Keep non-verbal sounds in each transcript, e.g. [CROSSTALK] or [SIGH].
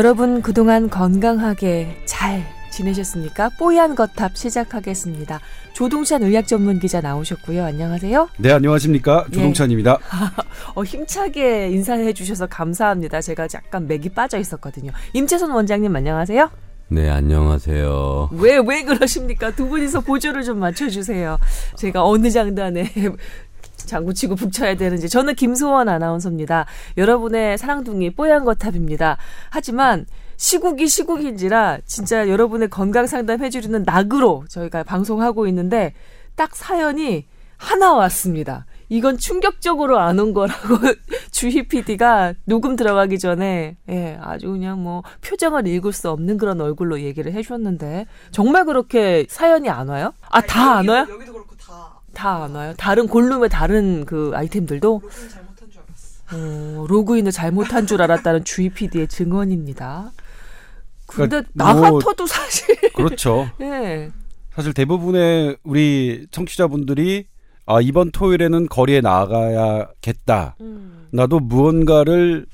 여러분 그동안 건강하게 잘 지내셨습니까? 뽀얀 거탑 시작하겠습니다. 조동찬 의학 전문 기자 나오셨고요. 안녕하세요. 네, 안녕하십니까. 예. 조동찬입니다. [LAUGHS] 어, 힘차게 인사해 주셔서 감사합니다. 제가 약간 맥이 빠져 있었거든요. 임채선 원장님 안녕하세요. 네, 안녕하세요. 왜, 왜 그러십니까? 두 분이서 보조를 좀 맞춰주세요. 제가 어느 장단에 장구치고 북쳐야 되는지. 저는 김소원 아나운서입니다. 여러분의 사랑둥이 뽀얀 거탑입니다. 하지만 시국이 시국인지라 진짜 여러분의 건강 상담 해주려는 낙으로 저희가 방송하고 있는데 딱 사연이 하나 왔습니다. 이건 충격적으로 안 온 거라고 [LAUGHS] 주희 PD가 녹음 들어가기 전에 예, 아주 그냥 뭐 표정을 읽을 수 없는 그런 얼굴로 얘기를 해주셨는데 정말 그렇게 사연이 안 와요? 아 다 안 와요? 다다안 와요? 다른 골룸의 다른 그 아이템들도. 어, 로그인을 잘못한 줄 알았다는 주희 PD의 증언입니다. 근데 그러니까 나 뭐- 같아도 사실 [LAUGHS] 그렇죠. 예. 사실 대부분의 우리 청취자분들이 아, 이번 토요일에는 거리에 나가야겠다. 음. 나도 무언가를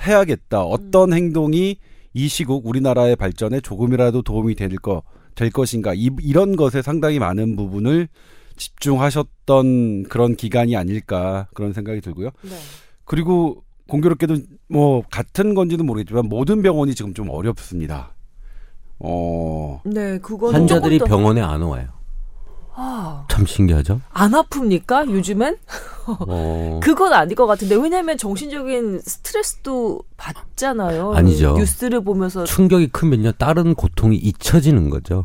해야겠다. 어떤 행동이 이 시국 우리나라의 발전에 조금이라도 도움이 될 거, 될 것인가. 이, 이런 것에 상당히 많은 부분을 집중하셨던 그런 기간이 아닐까 그런 생각이 들고요. 네. 그리고 공교롭게도 뭐 같은 건지는 모르겠지만 모든 병원이 지금 좀 어렵습니다. 어, 네, 그거는 환자들이 병원에 안 와요. 아, 참 신기하죠? 안 아픕니까? 요즘엔? 어, [LAUGHS] 그건 아닐 것 같은데 왜냐하면 정신적인 스트레스도 받잖아요. 아니죠. 뉴스를 보면서 충격이 크면요, 다른 고통이 잊혀지는 거죠.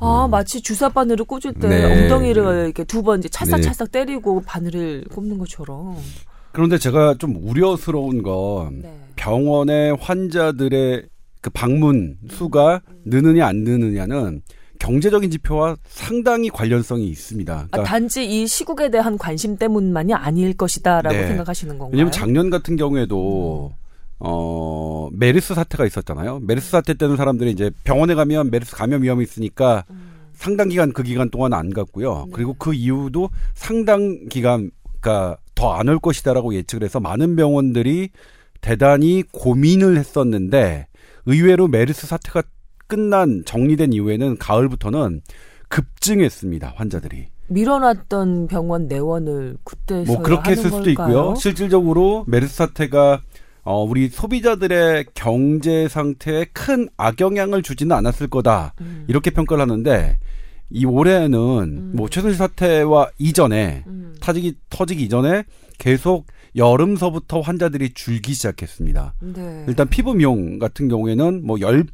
아 마치 주사 바늘을 꽂을 때 네. 엉덩이를 이렇게 두 번 이제 찰싹찰싹 네. 때리고 바늘을 꼽는 것처럼. 그런데 제가 좀 우려스러운 건 네. 병원에 환자들의 그 방문 수가 느느냐 안 느느냐는 경제적인 지표와 상당히 관련성이 있습니다. 아, 그러니까 단지 이 시국에 대한 관심 때문만이 아닐 것이다라고 네. 생각하시는 건가요? 왜냐면 작년 같은 경우에도 어 메르스 사태가 있었잖아요. 메르스 사태 때는 사람들이 이제 병원에 가면 메르스 감염 위험이 있으니까 상당 기간 그 기간 동안 안 갔고요. 네. 그리고 그 이후도 상당 기간 그러니까 더 안 올 것이다라고 예측을 해서 많은 병원들이 대단히 고민을 했었는데 의외로 메르스 사태가 끝난 정리된 이후에는 가을부터는 급증했습니다 환자들이. 밀어놨던 병원 내원을 그때 뭐 그렇게 했을 수도 있고요. 실질적으로 메르스 사태가 어, 우리 소비자들의 경제 상태에 큰 악영향을 주지는 않았을 거다. 음. 이렇게 평가를 하는데 이 올해는 뭐 최순실 사태와 이전에 음. 터지기 터지기 이전에 계속 여름서부터 환자들이 줄기 시작했습니다. 네. 일단 피부 미용 같은 경우에는 뭐 열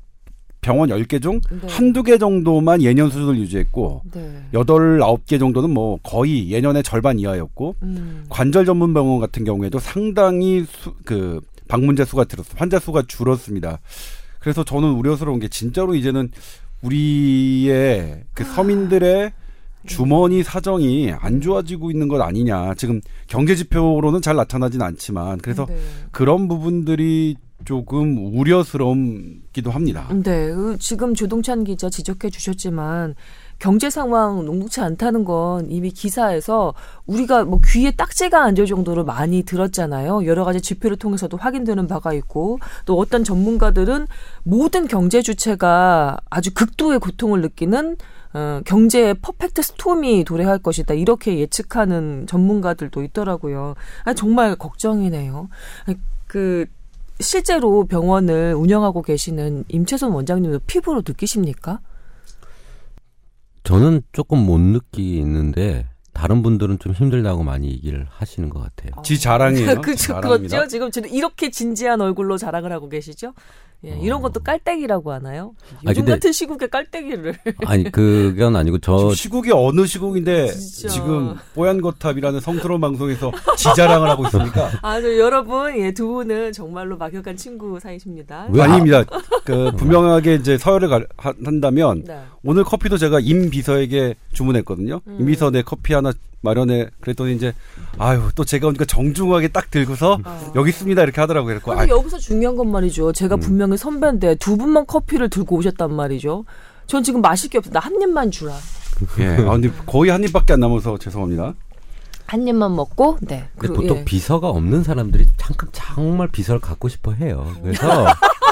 병원 10개 중 네. 한두 개 정도만 예년 수준을 유지했고 네. 여덟 아홉 개 정도는 뭐 거의 예년의 절반 이하였고 음. 관절 전문 병원 같은 경우에도 상당히 수, 그 방문자 수가 들었 환자 수가 줄었습니다. 그래서 저는 우려스러운 게 진짜로 이제는 우리의 그 서민들의 주머니 사정이 안 좋아지고 있는 것 아니냐. 지금 경제 지표로는 잘 나타나진 않지만 그래서 네. 그런 부분들이 조금 우려스럽기도 합니다. 네, 그 지금 조동찬 기자 지적해 주셨지만 경제 상황 녹록치 않다는 건 이미 기사에서 우리가 뭐 귀에 딱지가 앉을 정도로 많이 들었잖아요. 여러 가지 지표를 통해서도 확인되는 바가 있고 또 어떤 전문가들은 모든 경제 주체가 아주 극도의 고통을 느끼는 어, 경제의 퍼펙트 스톰이 도래할 것이다. 이렇게 예측하는 전문가들도 있더라고요. 아, 정말 걱정이네요. 그 실제로 병원을 운영하고 계시는 임채선 원장님도 피부로 느끼십니까? 저는 조금 못 느끼는데, 다른 분들은 좀 힘들다고 많이 얘기를 하시는 것 같아요. 지 자랑이에요. [LAUGHS] 그, 지 그. 그렇죠. 지금 지금 이렇게 진지한 얼굴로 자랑을 하고 계시죠? 예, 이런 것도 깔때기라고 하나요? 요즘 아, 근데- 같은 시국에 깔때기를. [LAUGHS] 아니, 그건 아니고, 저, 시국이 어느 시국인데 진짜. 지금 뽀얀 거탑이라는 성스러운 방송에서 지자랑을 하고 있습니까? [LAUGHS] 아, 저 여러분, 예, 두 분은 정말로 막역한 친구 사이십니다. 왜 아닙니다. [LAUGHS] 그 분명하게 이제 서열을 가- 하- 한다면 네. 오늘 커피도 제가 임 비서에게 주문했거든요. 음. 임 비서 내 커피 하나 마련해. 그랬더니 이제 아유 또 제가 오니까 정중하게 딱 들고서 아. 여기 있습니다 이렇게 하더라고요. 그래서 근데 아, 여기서 중요한 건 말이죠. 제가 음. 분명히 선배인데 두 분만 커피를 들고 오셨단 말이죠. 전 지금 마실 게 없어. 나 한 입만 주라. 예. 아 근데 거의 한 입밖에 안 남아서 죄송합니다. 한 입만 먹고, 네. 근데 그리고, 보통 예. 비서가 없는 사람들이 잠깐 정말 비서를 갖고 싶어 해요. 그래서 [LAUGHS]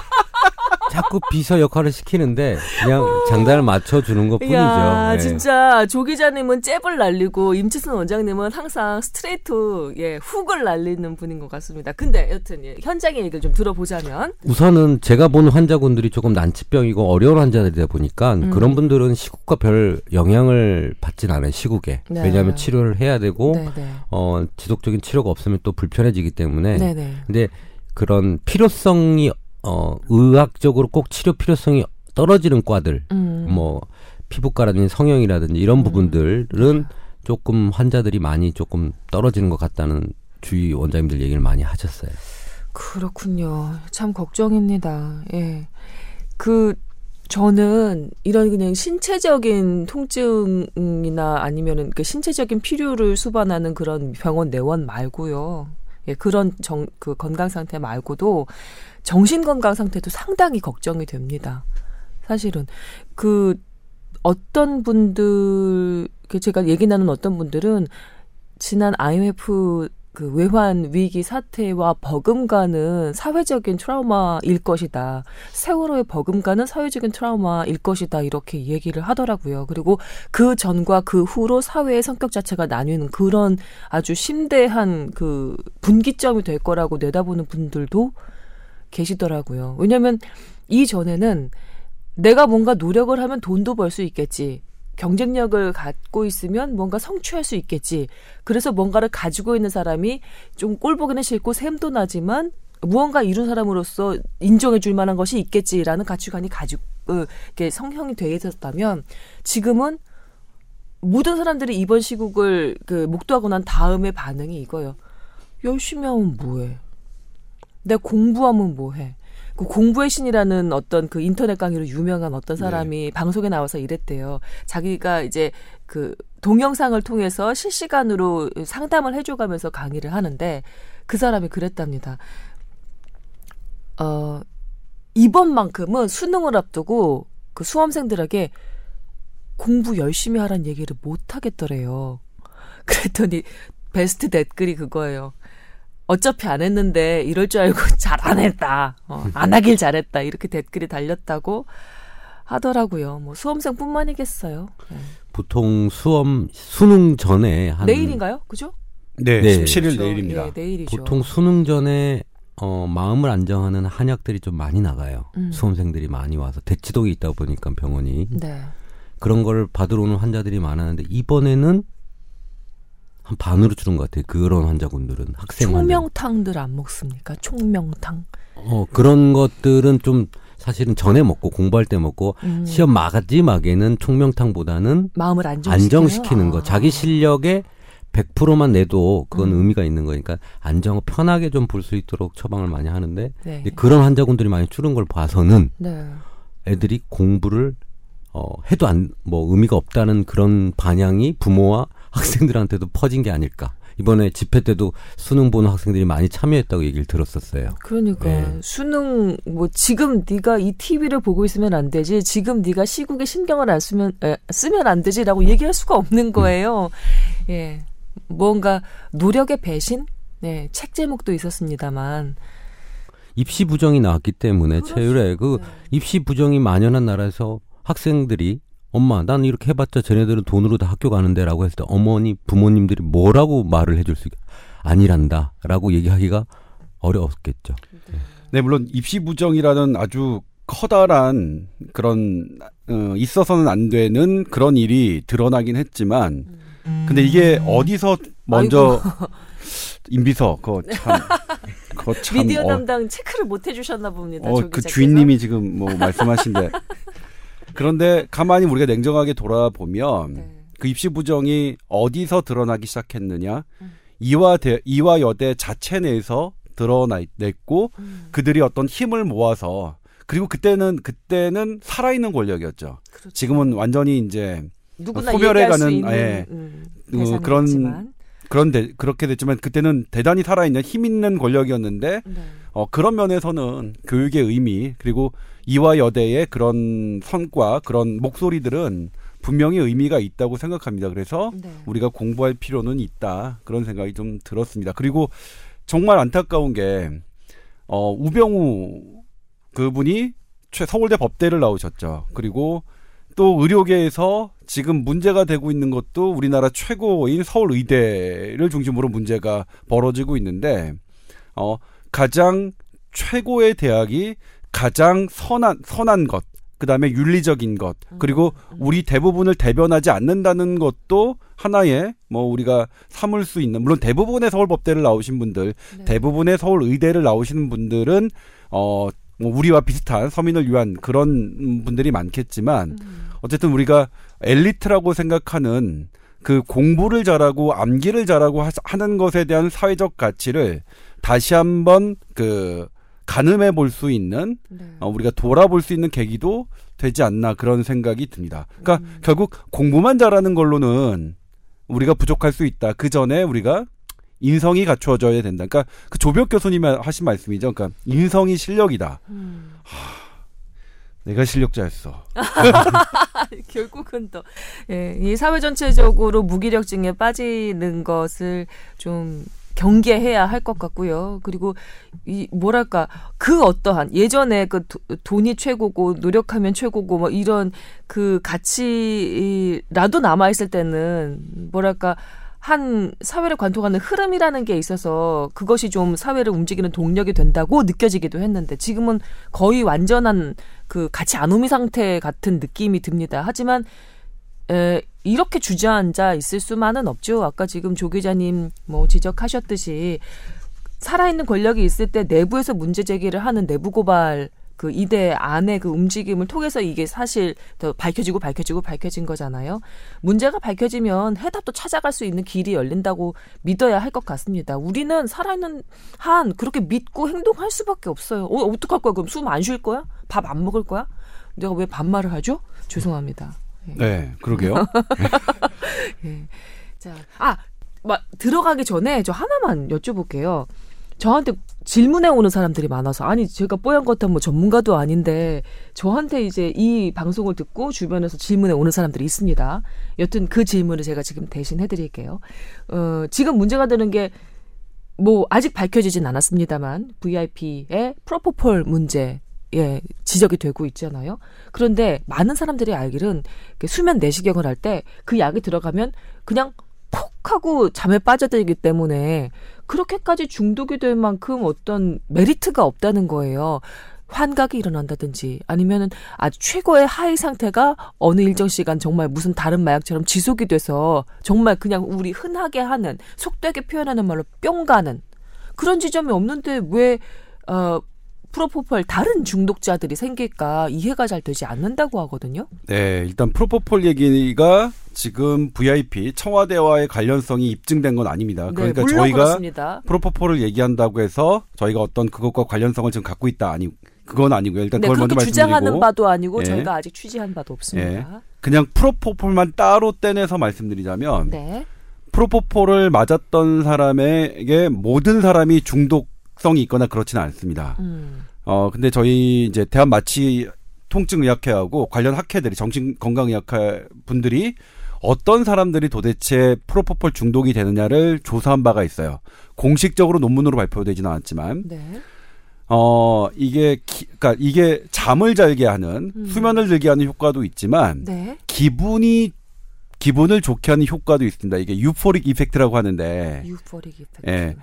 자꾸 비서 역할을 시키는데 그냥 장단을 맞춰주는 것 뿐이죠. 야, 예. 진짜 조 기자님은 잽을 날리고 임치순 원장님은 항상 스트레이트 예 훅을 날리는 분인 것 같습니다. 근데 여튼 예, 현장의 얘기를 좀 들어보자면 우선은 제가 본 환자분들이 조금 난치병이고 어려운 환자들이다 보니까 음. 그런 분들은 시국과 별 영향을 받진 않아요. 시국에 네. 왜냐하면 치료를 해야 되고 네 네 어 지속적인 치료가 없으면 또 불편해지기 때문에 네네 근데 그런 필요성이 어 의학적으로 꼭 치료 필요성이 떨어지는 과들 음. 뭐 피부과라든지 성형이라든지 이런 부분들은 조금 환자들이 많이 조금 떨어지는 것 같다는 주위 원장님들 얘기를 많이 하셨어요. 그렇군요. 참 걱정입니다. 예. 그 저는 이런 그냥 신체적인 통증이나 아니면은 그 신체적인 필요를 수반하는 그런 병원 내원 말고요. 예, 그런 정, 그 건강 상태 말고도 정신 건강 상태도 상당히 걱정이 됩니다. 사실은 그 어떤 분들 그 제가 얘기 나눈 어떤 분들은 지난 IMF 그 외환 위기 사태와 버금가는 사회적인 트라우마일 것이다. 세월호의 버금가는 사회적인 트라우마일 것이다. 이렇게 얘기를 하더라고요. 그리고 그 전과 그 후로 사회의 성격 자체가 나뉘는 그런 아주 심대한 그 분기점이 될 거라고 내다보는 분들도 계시더라고요. 왜냐하면 이전에는 내가 뭔가 노력을 하면 돈도 벌 수 있겠지. 경쟁력을 갖고 있으면 뭔가 성취할 수 있겠지. 그래서 뭔가를 가지고 있는 사람이 좀 꼴보기는 싫고 샘도 나지만 무언가 이룬 사람으로서 인정해 줄 만한 것이 있겠지라는 가치관이 가지고 어, 이렇게 성형이 돼 있었다면 지금은 모든 사람들이 이번 시국을 그 목도하고 난 다음의 반응이 이거예요. 열심히 하면 뭐해? 내가 공부하면 뭐해? 그 공부의 신이라는 어떤 그 인터넷 강의로 유명한 어떤 사람이 방송에 나와서 이랬대요. 자기가 이제 그 동영상을 통해서 실시간으로 상담을 해줘가면서 강의를 하는데 그 사람이 그랬답니다. 어, 이번만큼은 수능을 앞두고 그 수험생들에게 공부 열심히 하란 얘기를 못 하겠더래요. [LAUGHS] 그랬더니 베스트 댓글이 그거예요. 어차피 안 했는데 이럴 줄 알고 [LAUGHS] 잘 안 했다. 어, 안 하길 잘했다. 이렇게 댓글이 달렸다고 하더라고요. 뭐 수험생뿐만이겠어요. 네. 보통 수험 수능 전에 한 내일인가요? 그죠? 네, 네. 17일 그렇죠. 내일입니다. 예, 내일이죠. 보통 수능 전에 어, 마음을 안정하는 한약들이 좀 많이 나가요. 음. 수험생들이 많이 와서 대치동에 있다 보니까 병원이 네. 그런 걸 받으러 오는 환자들이 많았는데 이번에는 한 반으로 줄은 것 같아요. 그런 환자분들은 학생 환자. 총명탕들 안 먹습니까? 총명탕. 어 그런 것들은 좀 사실은 전에 먹고 공부할 때 먹고 음. 시험 마지막에는 총명탕보다는 마음을 안정시키는, 안정시키는 거. 아. 자기 실력의 100%만 내도 그건 음. 의미가 있는 거니까 안정 편하게 좀 볼 수 있도록 처방을 많이 하는데 네. 그런 환자분들이 많이 줄은 걸 봐서는 네. 애들이 공부를 어 해도 안 뭐 의미가 없다는 그런 반향이 부모와 학생들한테도 퍼진 게 아닐까. 이번에 집회 때도 수능 보는 학생들이 많이 참여했다고 얘기를 들었었어요. 그러니까 네. 수능 뭐 지금 네가 이 TV를 보고 있으면 안 되지. 지금 네가 시국에 신경을 안 쓰면 에, 쓰면 안 되지라고 얘기할 수가 없는 거예요. 예. 뭔가 노력의 배신? 네, 책 제목도 있었습니다만. 입시 부정이 나왔기 때문에 그렇죠. 체율에 그 네. 입시 부정이 만연한 나라에서 학생들이 엄마 난 이렇게 해봤자 쟤네들은 돈으로 다 학교 가는데라고 했을 때 어머니 부모님들이 뭐라고 말을 해줄 수 아니란다라고 얘기하기가 어려웠겠죠. 네, 물론 입시 부정이라는 아주 커다란 그런 어, 있어서는 안 되는 그런 일이 드러나긴 했지만 근데 이게 어디서 먼저 임비서 그거 참 [LAUGHS] 그거 참 미디어 어, 담당 체크를 못 해주셨나 봅니다. 어, 조그 기자께서. 주인님이 지금 뭐 말씀하신데 [LAUGHS] 그런데 가만히 우리가 냉정하게 돌아보면 네. 그 입시 부정이 어디서 드러나기 시작했느냐 음. 이화 대 이화 여대 자체 내에서 드러냈고 음, 그들이 어떤 힘을 모아서 그리고 그때는 그때는 살아있는 권력이었죠. 그렇죠. 지금은 완전히 이제 누구나 소멸해 얘기할 수 가는, 있는 예. 음, 어, 그런 있지만. 그런 데 그렇게 됐지만 그때는 대단히 살아있는 힘 있는 권력이었는데 네. 어, 그런 면에서는 교육의 의미 그리고 이화 여대의 그런 성과 그런 목소리들은 분명히 의미가 있다고 생각합니다. 그래서 네. 우리가 공부할 필요는 있다 그런 생각이 좀 들었습니다. 그리고 정말 안타까운 게 어, 우병우 그분이 최- 서울대 법대를 나오셨죠. 그리고 또 의료계에서 지금 문제가 되고 있는 것도 우리나라 최고인 서울의대를 중심으로 문제가 벌어지고 있는데 어 가장 최고의 대학이 가장 선한 선한 것 그다음에 윤리적인 것 그리고 우리 대부분을 대변하지 않는다는 것도 하나의 뭐 우리가 삼을 수 있는 물론 대부분의 서울 법대를 나오신 분들 네. 대부분의 서울 의대를 나오시는 분들은 어 뭐 우리와 비슷한 서민을 위한 그런 분들이 많겠지만 음. 어쨌든 우리가 엘리트라고 생각하는 그 공부를 잘하고 암기를 잘하고 하- 하는 것에 대한 사회적 가치를 다시 한번 그 가늠해 볼 수 있는 네. 어, 우리가 돌아볼 수 있는 계기도 되지 않나 그런 생각이 듭니다. 그러니까 결국 공부만 잘하는 걸로는 우리가 부족할 수 있다. 그 전에 우리가 인성이 갖추어져야 된다. 그러니까 그 조벽 교수님이 하신 말씀이죠. 그러니까 인성이 실력이다. 음. 내가 실력자였어. [LAUGHS] [LAUGHS] 결국은 또, 예, 이 사회 전체적으로 무기력증에 빠지는 것을 좀 경계해야 할 것 같고요. 그리고 이 뭐랄까 그 어떠한 예전에 그 도- 돈이 최고고 노력하면 최고고 뭐 이런 그 가치라도 남아 있을 때는 뭐랄까 한 사회를 관통하는 흐름이라는 게 있어서 그것이 좀 사회를 움직이는 동력이 된다고 느껴지기도 했는데 지금은 거의 완전한 그 같이 안오미 상태 같은 느낌이 듭니다. 하지만 에, 이렇게 주저앉아 있을 수만은 없죠. 아까 지금 조 기자님 뭐 지적하셨듯이 살아있는 권력이 있을 때 내부에서 문제 제기를 하는 내부 고발 그 이대 안의 그 움직임을 통해서 이게 사실 더 밝혀지고 밝혀지고 밝혀진 거잖아요. 문제가 밝혀지면 해답도 찾아갈 수 있는 길이 열린다고 믿어야 할 것 같습니다. 우리는 살아있는 한 그렇게 믿고 행동할 수밖에 없어요. 어, 어떡할 거야? 그럼 숨 안 쉴 거야? 밥 안 먹을 거야? 내가 왜 반말을 하죠? 죄송합니다. 예. 네, 그러게요. [LAUGHS] 예. 자, 아, 막 들어가기 전에 저 하나만 여쭤볼게요. 저한테 질문해 오는 사람들이 많아서 아니 제가 뽀얀 것한 뭐 전문가도 아닌데 저한테 이제 이 방송을 듣고 주변에서 질문해 오는 사람들이 있습니다. 여튼 그 질문을 제가 지금 대신 해드릴게요. 어, 지금 문제가 되는 게 뭐 아직 밝혀지진 않았습니다만 VIP의 프로포폴 문제 예, 지적이 되고 있잖아요. 그런데 많은 사람들이 알기는 그 수면 내시경을 할 때 그 약이 들어가면 그냥 푹 하고 잠에 빠져들기 때문에 그렇게까지 중독이 될 만큼 어떤 메리트가 없다는 거예요. 환각이 일어난다든지 아니면은 아주 최고의 하이 상태가 어느 일정 시간 정말 무슨 다른 마약처럼 지속이 돼서 정말 그냥 우리 흔하게 하는 속되게 표현하는 말로 뿅 가는 그런 지점이 없는데 왜 어, 프로포폴 다른 중독자들이 생길까 이해가 잘 되지 않는다고 하거든요. 네, 일단 프로포폴 얘기가 지금 VIP 청와대와의 관련성이 입증된 건 아닙니다. 그러니까 네, 물론 저희가 그렇습니다. 프로포폴을 얘기한다고 해서 저희가 어떤 그것과 관련성을 지금 갖고 있다 아니 그건 아니고요. 일단 네, 그걸 먼저 그렇게 주장하는 말씀드리고 바도 아니고 예. 저희가 아직 취재한 바도 없습니다. 그냥 프로포폴만 따로 떼내서 말씀드리자면 네. 프로포폴을 맞았던 사람에게 모든 사람이 중독 성이 있거나 그렇지는 않습니다. 음. 어 근데 저희 이제 대한 마취 통증 의학회하고 관련 학회들이 정신 건강 의학회 분들이 어떤 사람들이 도대체 프로포폴 중독이 되느냐를 조사한 바가 있어요. 공식적으로 논문으로 발표되지는 않았지만 네. 어 이게 기, 그러니까 이게 잠을 잘게 하는 음. 수면을 들게 하는 효과도 있지만 네. 기분이 기분을 좋게 하는 효과도 있습니다. 이게 유포릭 이펙트라고 하는데 유포릭 이펙트. 예.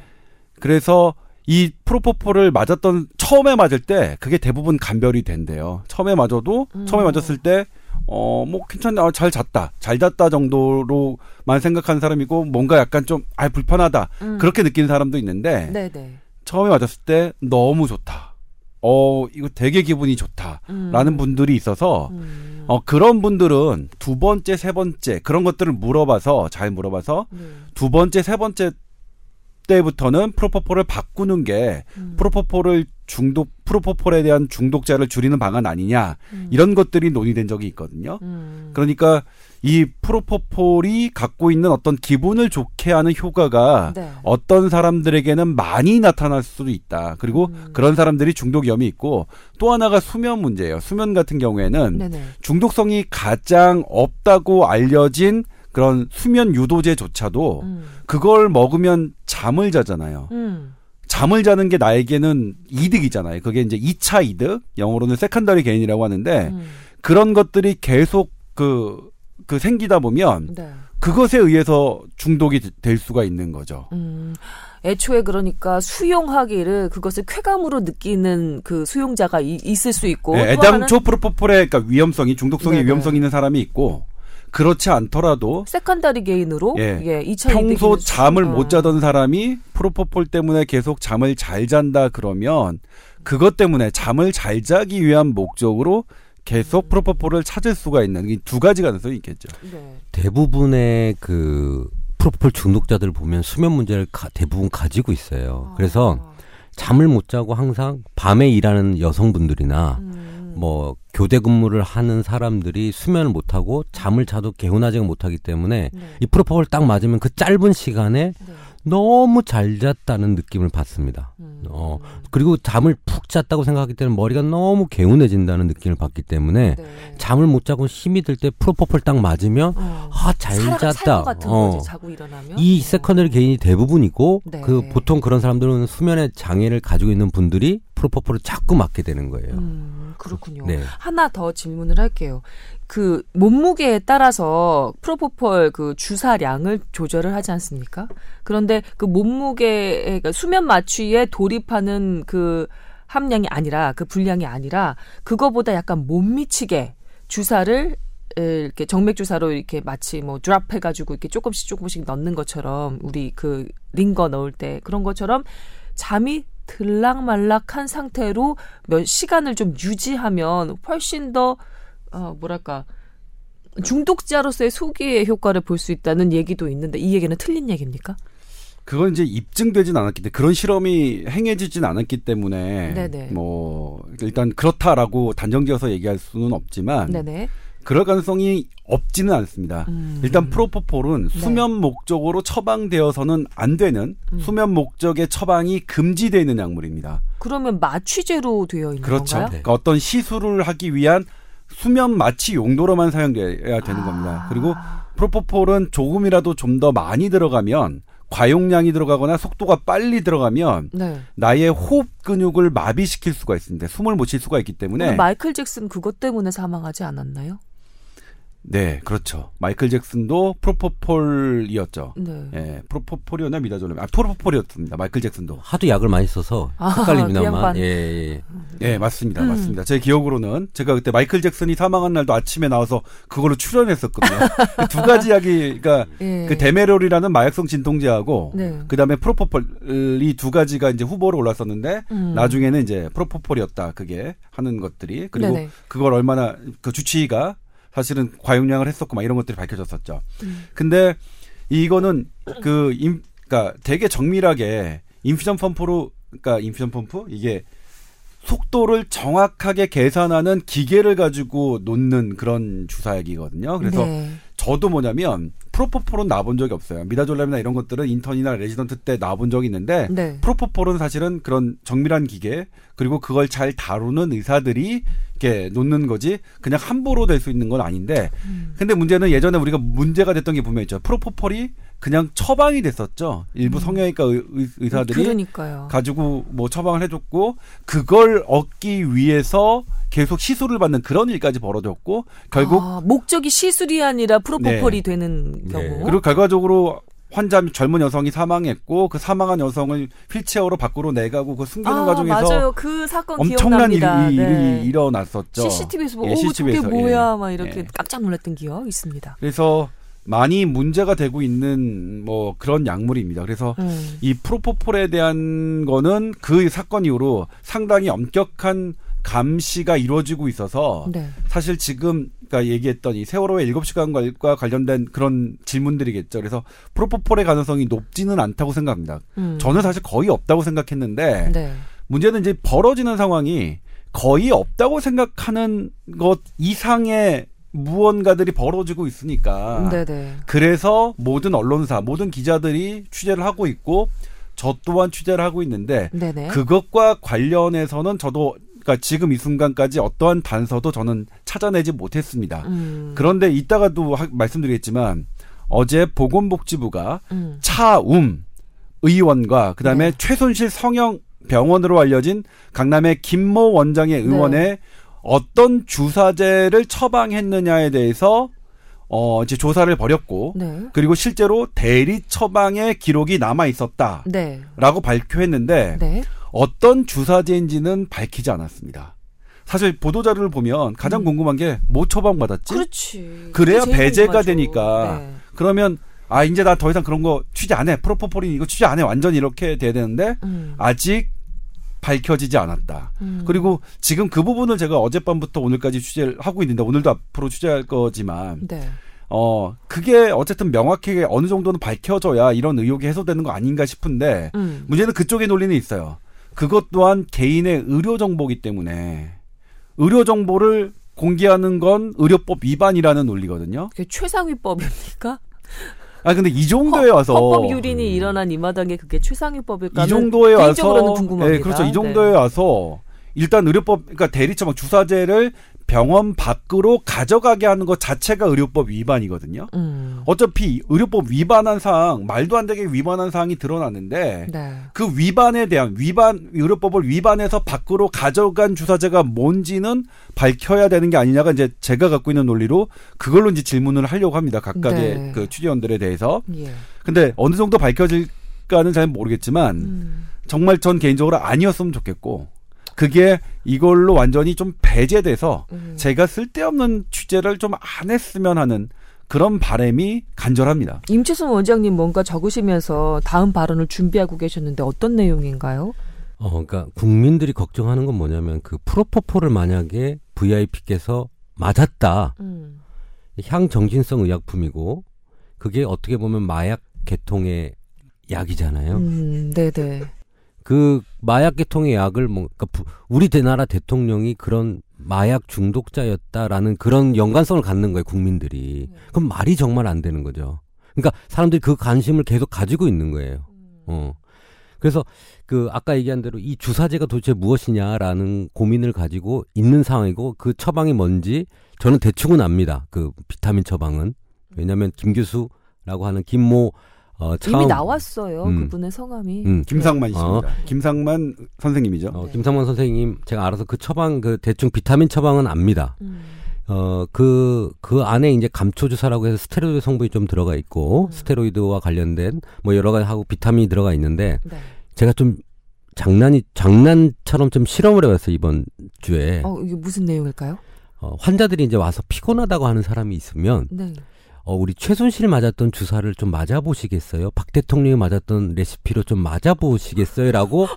그래서 이 프로포폴을 맞았던 처음에 맞을 때 그게 대부분 감별이 된대요. 처음에 맞아도 음. 처음에 맞았을 때 어 뭐 괜찮다 아, 잘 잤다 잘 잤다 정도로만 생각하는 사람이고 뭔가 약간 좀 아 불편하다 음. 그렇게 느끼는 사람도 있는데 네, 네. 처음에 맞았을 때 너무 좋다. 어 이거 되게 기분이 좋다라는 음. 분들이 있어서 음. 어 그런 분들은 두 번째 세 번째 그런 것들을 물어봐서 잘 물어봐서 네. 두 번째 세 번째 때부터는 프로포폴을 바꾸는 게 음. 프로포폴을 중독 프로포폴에 대한 중독자를 줄이는 방안 아니냐 음. 이런 것들이 논의된 적이 있거든요. 음. 그러니까 이 프로포폴이 갖고 있는 어떤 기분을 좋게 하는 효과가 네. 어떤 사람들에게는 많이 나타날 수도 있다. 그리고 음. 그런 사람들이 중독 위험이 있고 또 하나가 수면 문제예요. 수면 같은 경우에는 네네. 중독성이 가장 없다고 알려진 그런 수면 유도제조차도 음. 그걸 먹으면 잠을 자잖아요. 음. 잠을 자는 게 나에게는 이득이잖아요. 그게 이제 2차 이득, 영어로는 secondary gain이라고 하는데 음. 그런 것들이 계속 그, 그 생기다 보면 네. 그것에 의해서 중독이 되- 될 수가 있는 거죠. 음, 애초에 그러니까 수용하기를 그것을 쾌감으로 느끼는 그 수용자가 이- 있을 수 있고 네, 애당초 프로포폴의 그러니까 위험성이 중독성의 네네. 위험성이 있는 사람이 있고 그렇지 않더라도 세컨다리 게인으로 예. 예, 2차 평소 잠을 어. 못 자던 사람이 프로포폴 때문에 계속 잠을 잘 잔다 그러면 그것 때문에 잠을 잘 자기 위한 목적으로 계속 프로포폴을 찾을 수가 있는 이 두 가지 가능성이 있겠죠. 네. 대부분의 그 프로포폴 중독자들 보면 수면 문제를 가- 대부분 가지고 있어요. 그래서 아, 잠을 못 자고 항상 밤에 일하는 여성분들이나 음, 뭐 교대 근무를 하는 사람들이 수면을 못 하고 잠을 자도 개운하지가 못하기 때문에 네. 이 프로포폴 딱 맞으면 그 짧은 시간에 네. 너무 잘 잤다는 느낌을 받습니다. 음. 어, 그리고 잠을 푹 잤다고 생각하기 때문에 머리가 너무 개운해진다는 느낌을 받기 때문에 네. 잠을 못 자고 힘이 들 때 프로포폴 딱 맞으면 어. 아잘 살- 잤다. 어. 이 어. secondary gain이 대부분이고 네. 그 보통 그런 사람들은 수면의 장애를 가지고 있는 분들이 프로포폴을 자꾸 맞게 되는 거예요. 음, 그렇군요. 네. 하나 더 질문을 할게요. 그 몸무게에 따라서 프로포폴 그 주사량을 조절을 하지 않습니까? 그런데 그 몸무게 그러니까 수면 마취에 돌입하는 그 함량이 아니라 그 분량이 아니라 그거보다 약간 못 미치게 주사를 에, 이렇게 정맥 주사로 이렇게 마치 뭐 드랍 해가지고 이렇게 조금씩 조금씩 넣는 것처럼 우리 그 링거 넣을 때 그런 것처럼 잠이 들락말락한 상태로 몇 시간을 좀 유지하면 훨씬 더 어, 뭐랄까 중독자로서의 소기의 효과를 볼 수 있다는 얘기도 있는데 이 얘기는 틀린 얘기입니까? 그건 이제 입증되진 않았기 때문에 그런 실험이 행해지진 않았기 때문에 네네. 뭐 일단 그렇다라고 단정지어서 얘기할 수는 없지만 네네. 그럴 가능성이 없지는 않습니다. 음. 일단 프로포폴은 네. 수면 목적으로 처방되어서는 안 되는 음. 수면 목적의 처방이 금지되어 있는 약물입니다. 그러면 마취제로 되어 있는 그렇죠. 건가요? 그러니까 어떤 시술을 하기 위한 수면 마취 용도로만 사용돼야 되는 아. 겁니다. 그리고 프로포폴은 조금이라도 좀 더 많이 들어가면 과용량이 들어가거나 속도가 빨리 들어가면 네. 나의 호흡 근육을 마비시킬 수가 있습니다. 숨을 못 쉴 수가 있기 때문에 마이클 잭슨 그것 때문에 사망하지 않았나요? 네, 그렇죠. 마이클 잭슨도 프로포폴이었죠. 네. 예, 프로포폴이었나 미다졸렘. 아, 프로포폴이었습니다. 마이클 잭슨도. 하도 약을 많이 써서 아, 그 헷갈립니다만. 예, 예. 예, 맞습니다. 음. 맞습니다. 제 기억으로는 제가 그때 마이클 잭슨이 사망한 날도 아침에 나와서 그걸로 출연했었거든요. [LAUGHS] 그두 가지 이야기가 예. 그 데메롤이라는 마약성 진통제하고 네. 그다음에 프로포폴 이 두 가지가 이제 후보로 올랐었는데 음. 나중에는 이제 프로포폴이었다. 그게 하는 것들이 그리고 네네. 그걸 얼마나 그 주치의가 사실은 과용량을 했었고 막 이런 것들이 밝혀졌었죠. 음. 근데 이거는 그 임, 그러니까 되게 정밀하게 infusion pump로 그러니까 infusion pump 이게 속도를 정확하게 계산하는 기계를 가지고 놓는 그런 주사약이거든요. 그래서 네. 저도 뭐냐면 프로포폴은 놔본 적이 없어요. 미다졸람이나 이런 것들은 인턴이나 레지던트 때 놔본 적이 있는데 네. 프로포폴은 사실은 그런 정밀한 기계 그리고 그걸 잘 다루는 의사들이 이렇게 놓는 거지 그냥 함부로 될 수 있는 건 아닌데 음. 근데 문제는 예전에 우리가 문제가 됐던 게 분명히 있죠. 프로포폴이 그냥 처방이 됐었죠. 일부 성형외과 의, 사들이 음. 그러니까요. 가지고 뭐 처방을 해줬고 그걸 얻기 위해서 계속 시술을 받는 그런 일까지 벌어졌고 결국 아, 목적이 시술이 아니라 프로포폴이 네. 되는 경우. 네. 그리고 결과적으로 환자 젊은 여성이 사망했고 그 사망한 여성을 휠체어로 밖으로 내가고 그 숨기는 아, 과정에서 맞아요. 그 사건 엄청난 일이, 기억납니다. 일이 네. 일어났었죠. CCTV에서 보고 예, 오 저게 CCTV 에서, 뭐야 예. 막 이렇게 예. 깜짝 놀랐던 기억 있습니다. 그래서 많이 문제가 되고 있는 뭐 그런 약물입니다. 그래서 음. 이 프로포폴에 대한 거는 그 사건 이후로 상당히 엄격한 감시가 이루어지고 있어서 네. 사실 지금 그러니까 얘기했던 이 세월호의 일곱 시간과 관련된 그런 질문들이겠죠. 그래서 프로포폴의 가능성이 높지는 않다고 생각합니다. 음. 저는 사실 거의 없다고 생각했는데 네. 문제는 이제 벌어지는 상황이 거의 없다고 생각하는 것 이상의 무언가들이 벌어지고 있으니까 네네. 그래서 모든 언론사, 모든 기자들이 취재를 하고 있고 저 또한 취재를 하고 있는데 네네. 그것과 관련해서는 저도 그러니까 지금 이 순간까지 어떠한 단서도 저는 찾아내지 못했습니다. 음. 그런데 이따가도 하- 말씀드리겠지만 어제 보건복지부가 음. 차움 의원과 그다음에 네. 최순실 성형 병원으로 알려진 강남의 김모 원장의 네. 의원에 어떤 주사제를 처방했느냐에 대해서 어 이제 조사를 벌였고 네. 그리고 실제로 대리 처방의 기록이 남아 있었다라고 네. 발표했는데 네. 어떤 주사제인지는 밝히지 않았습니다. 사실 보도 자료를 보면 가장 궁금한 게 뭐 처방 받았지? 음. 그렇지. 그래야 배제가 궁금하죠. 되니까. 네. 그러면 아 이제 나 더 이상 그런 거 취재 안 해. 프로포폴이니 이거 취재 안 해. 완전히 이렇게 돼야 되는데 음. 아직 밝혀지지 않았다. 음. 그리고 지금 그 부분을 제가 어젯밤부터 오늘까지 취재를 하고 있는데 오늘도 앞으로 취재할 거지만 네. 어 그게 어쨌든 명확하게 어느 정도는 밝혀져야 이런 의혹이 해소되는 거 아닌가 싶은데 음. 문제는 그쪽의 논리는 있어요. 그것 또한 개인의 의료 정보기 때문에 의료 정보를 공개하는 건 의료법 위반이라는 논리거든요. 그게 최상위법입니까? 아 근데 이 정도에 와서 헌법 유린이 일어난 이 마당에 그게 최상위법일까? 이 정도에 와서 궁금합니다. 예, 그렇죠. 이 정도에 네. 와서 일단 의료법 그러니까 대리처방 주사제를 병원 밖으로 가져가게 하는 것 자체가 의료법 위반이거든요. 음. 어차피 의료법 위반한 사항 말도 안 되게 위반한 사항이 드러났는데 네. 그 위반에 대한 위반 의료법을 위반해서 밖으로 가져간 주사제가 뭔지는 밝혀야 되는 게 아니냐가 이제 제가 갖고 있는 논리로 그걸로 이제 질문을 하려고 합니다. 각각의 네. 그 취재원들에 대해서. 예. 근데 어느 정도 밝혀질까는 잘 모르겠지만 음. 정말 전 개인적으로 아니었으면 좋겠고 그게 이걸로 완전히 좀 배제돼서 음. 제가 쓸데없는 취재를 좀 안 했으면 하는 그런 바람이 간절합니다. 임채선 원장님 뭔가 적으시면서 다음 발언을 준비하고 계셨는데 어떤 내용인가요? 어, 그러니까 국민들이 걱정하는 건 뭐냐면 그 프로포폴을 만약에 VIP께서 맞았다. 음. 향정신성 의약품이고 그게 어떻게 보면 마약 계통의 약이잖아요. 음, 네네. 그 마약 계통의 약을 뭐 그러니까 부- 우리 대나라 대통령이 그런 마약 중독자였다라는 그런 연관성을 갖는 거예요 국민들이. 그럼 말이 정말 안 되는 거죠. 그러니까 사람들이 그 관심을 계속 가지고 있는 거예요. 어. 그래서 그 아까 얘기한 대로 이 주사제가 도대체 무엇이냐라는 고민을 가지고 있는 상황이고 그 처방이 뭔지 저는 대충은 압니다. 그 비타민 처방은. 왜냐하면 김 교수라고 하는 김모 어, 처음 이미 나왔어요. 음. 그분의 성함이. 음, 김상만 있습니다. 김상만 선생님이죠. 어, 네. 김상만 선생님 제가 알아서 그 처방 그 대충 비타민 처방은 압니다. 음. 어그그 안에 이제 감초 주사라고 해서 스테로이드 성분이 좀 들어가 있고 음. 스테로이드와 관련된 뭐 여러 가지 하고 비타민이 들어가 있는데 네. 제가 좀 장난이 장난처럼 좀 실험을 해봤어요 이번 주에 어, 이게 무슨 내용일까요? 어, 환자들이 이제 와서 피곤하다고 하는 사람이 있으면 네. 어, 우리 최순실 맞았던 주사를 좀 맞아보시겠어요? 박 대통령이 맞았던 레시피로 좀 맞아보시겠어요?라고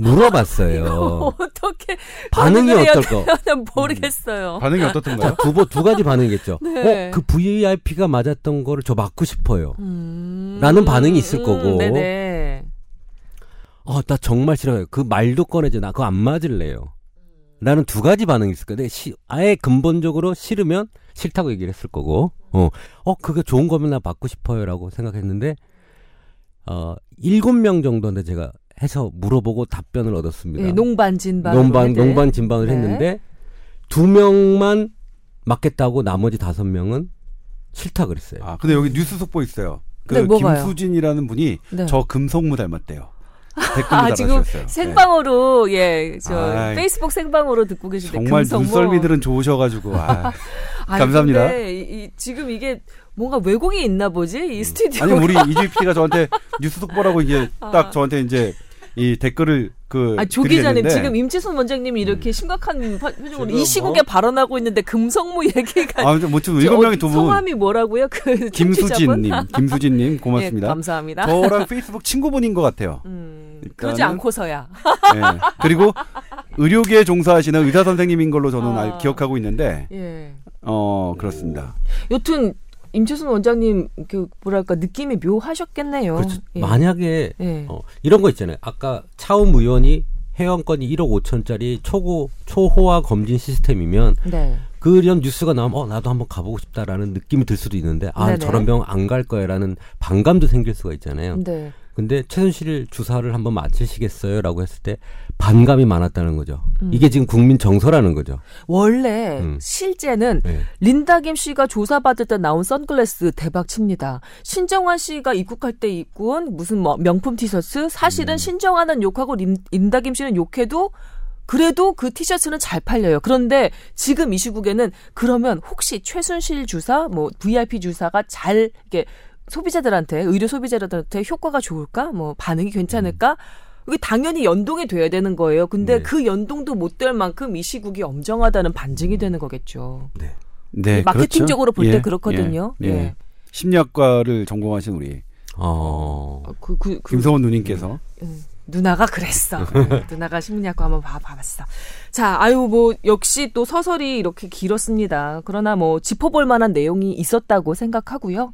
물어봤어요. [LAUGHS] 어떻게 반응이 어떨까? 난 모르겠어요. 반응이 어떻던가요? 두, 번- 두 가지 반응이겠죠. 네. 어, 그 VIP가 맞았던 거를 저 맞고 싶어요. 음. 라는 반응이 있을 음, 거고. 네네. 어, 나 정말 싫어요. 그 말도 꺼내지. 나 그거 안 맞을래요. 라는 두 가지 반응이 있을 거예요. 근데 시- 아예 근본적으로 싫으면 싫다고 얘기를 했을 거고, 어, 어, 그게 좋은 거면 나 받고 싶어요. 라고 생각했는데, 어, 일곱 명 정도인데 제가 해서 물어보고 답변을 얻었습니다. 예, 농반 진반. 농반, 농반 진반을 네. 했는데, 두 명만 맞겠다고 나머지 다섯 명은 싫다 그랬어요. 아, 근데 여기 뉴스 속보 있어요. 그 네? 김수진이라는 분이 네. 저 금성무 닮았대요. 아, 지금 달아주셨어요. 네. 생방으로 예, 저 아이. 페이스북 생방으로 듣고 계신데 정말 금성모. 눈썰미들은 좋으셔가지고 아. [LAUGHS] 아니, [LAUGHS] 감사합니다. 이, 이- 지금 이게 뭔가 왜곡이 있나 보지? 이 스튜디오. 아니 우리 이주희 PD가 저한테 [LAUGHS] 뉴스 속보라고 이제 딱 저한테 이제 이 댓글을 그 아, 조 기자님 지금 임채선 원장님이 이렇게 심각한 파- 표정으로 이 시국에 뭐? 발언하고 있는데 금성무 얘기가 아, 뭐좀 저 일곱 명이 어- 두 분. 성함이 뭐라고요? 그 김수진님? [LAUGHS] 김수진님 고맙습니다. 예, 감사합니다. 저랑 페이스북 친구분인 것 같아요. 음, 그러지 않고서야. 예. 그리고 의료계에 종사하시는 의사 선생님인 걸로 저는 아. 알- 기억하고 있는데, 예. 어 그렇습니다. 여튼 임채선 원장님 그 뭐랄까 느낌이 묘하셨겠네요. 그렇죠. 예. 만약에 예. 어, 이런 거 있잖아요. 아까 차움 의원이 회원권이 1억 5천짜리 초고 초호화 검진 시스템이면 네. 그런 뉴스가 나오면 어 나도 한번 가보고 싶다라는 느낌이 들 수도 있는데 아 네네. 저런 병 안 갈 거야라는 반감도 생길 수가 있잖아요. 네. 근데 최순실 주사를 한번 맞으시겠어요 라고 했을 때 반감이 많았다는 거죠. 음. 이게 지금 국민 정서라는 거죠. 원래 음. 실제는 네. 린다 김 씨가 조사받을 때 나온 선글라스 대박 칩니다. 신정환 씨가 입국할 때 입고 온 무슨 뭐 명품 티셔츠 사실은 음. 신정환은 욕하고 린, 린다 김 씨는 욕해도 그래도 그 티셔츠는 잘 팔려요. 그런데 지금 이 시국에는 그러면 혹시 최순실 주사, 뭐 VIP 주사가 잘 이게 소비자들한테 의료 소비자들한테 효과가 좋을까? 뭐 반응이 괜찮을까? 이게 당연히 연동이 돼야 되는 거예요. 근데 네. 그 연동도 못 될 만큼 이 시국이 엄정하다는 반증이 되는 거겠죠. 네, 마케팅적으로 볼때 그렇죠. 그렇거든요. 예, 예. 예. 심리학과를 전공하신 우리 어. 어, 그, 그, 그, 김성원 누님께서 음, 누나가 그랬어. 네, 누나가 심리학과 한번 봐, 봐봤어. 자, 아유, 뭐, 역시 또 서설이 이렇게 길었습니다. 그러나 뭐, 짚어볼 만한 내용이 있었다고 생각하고요.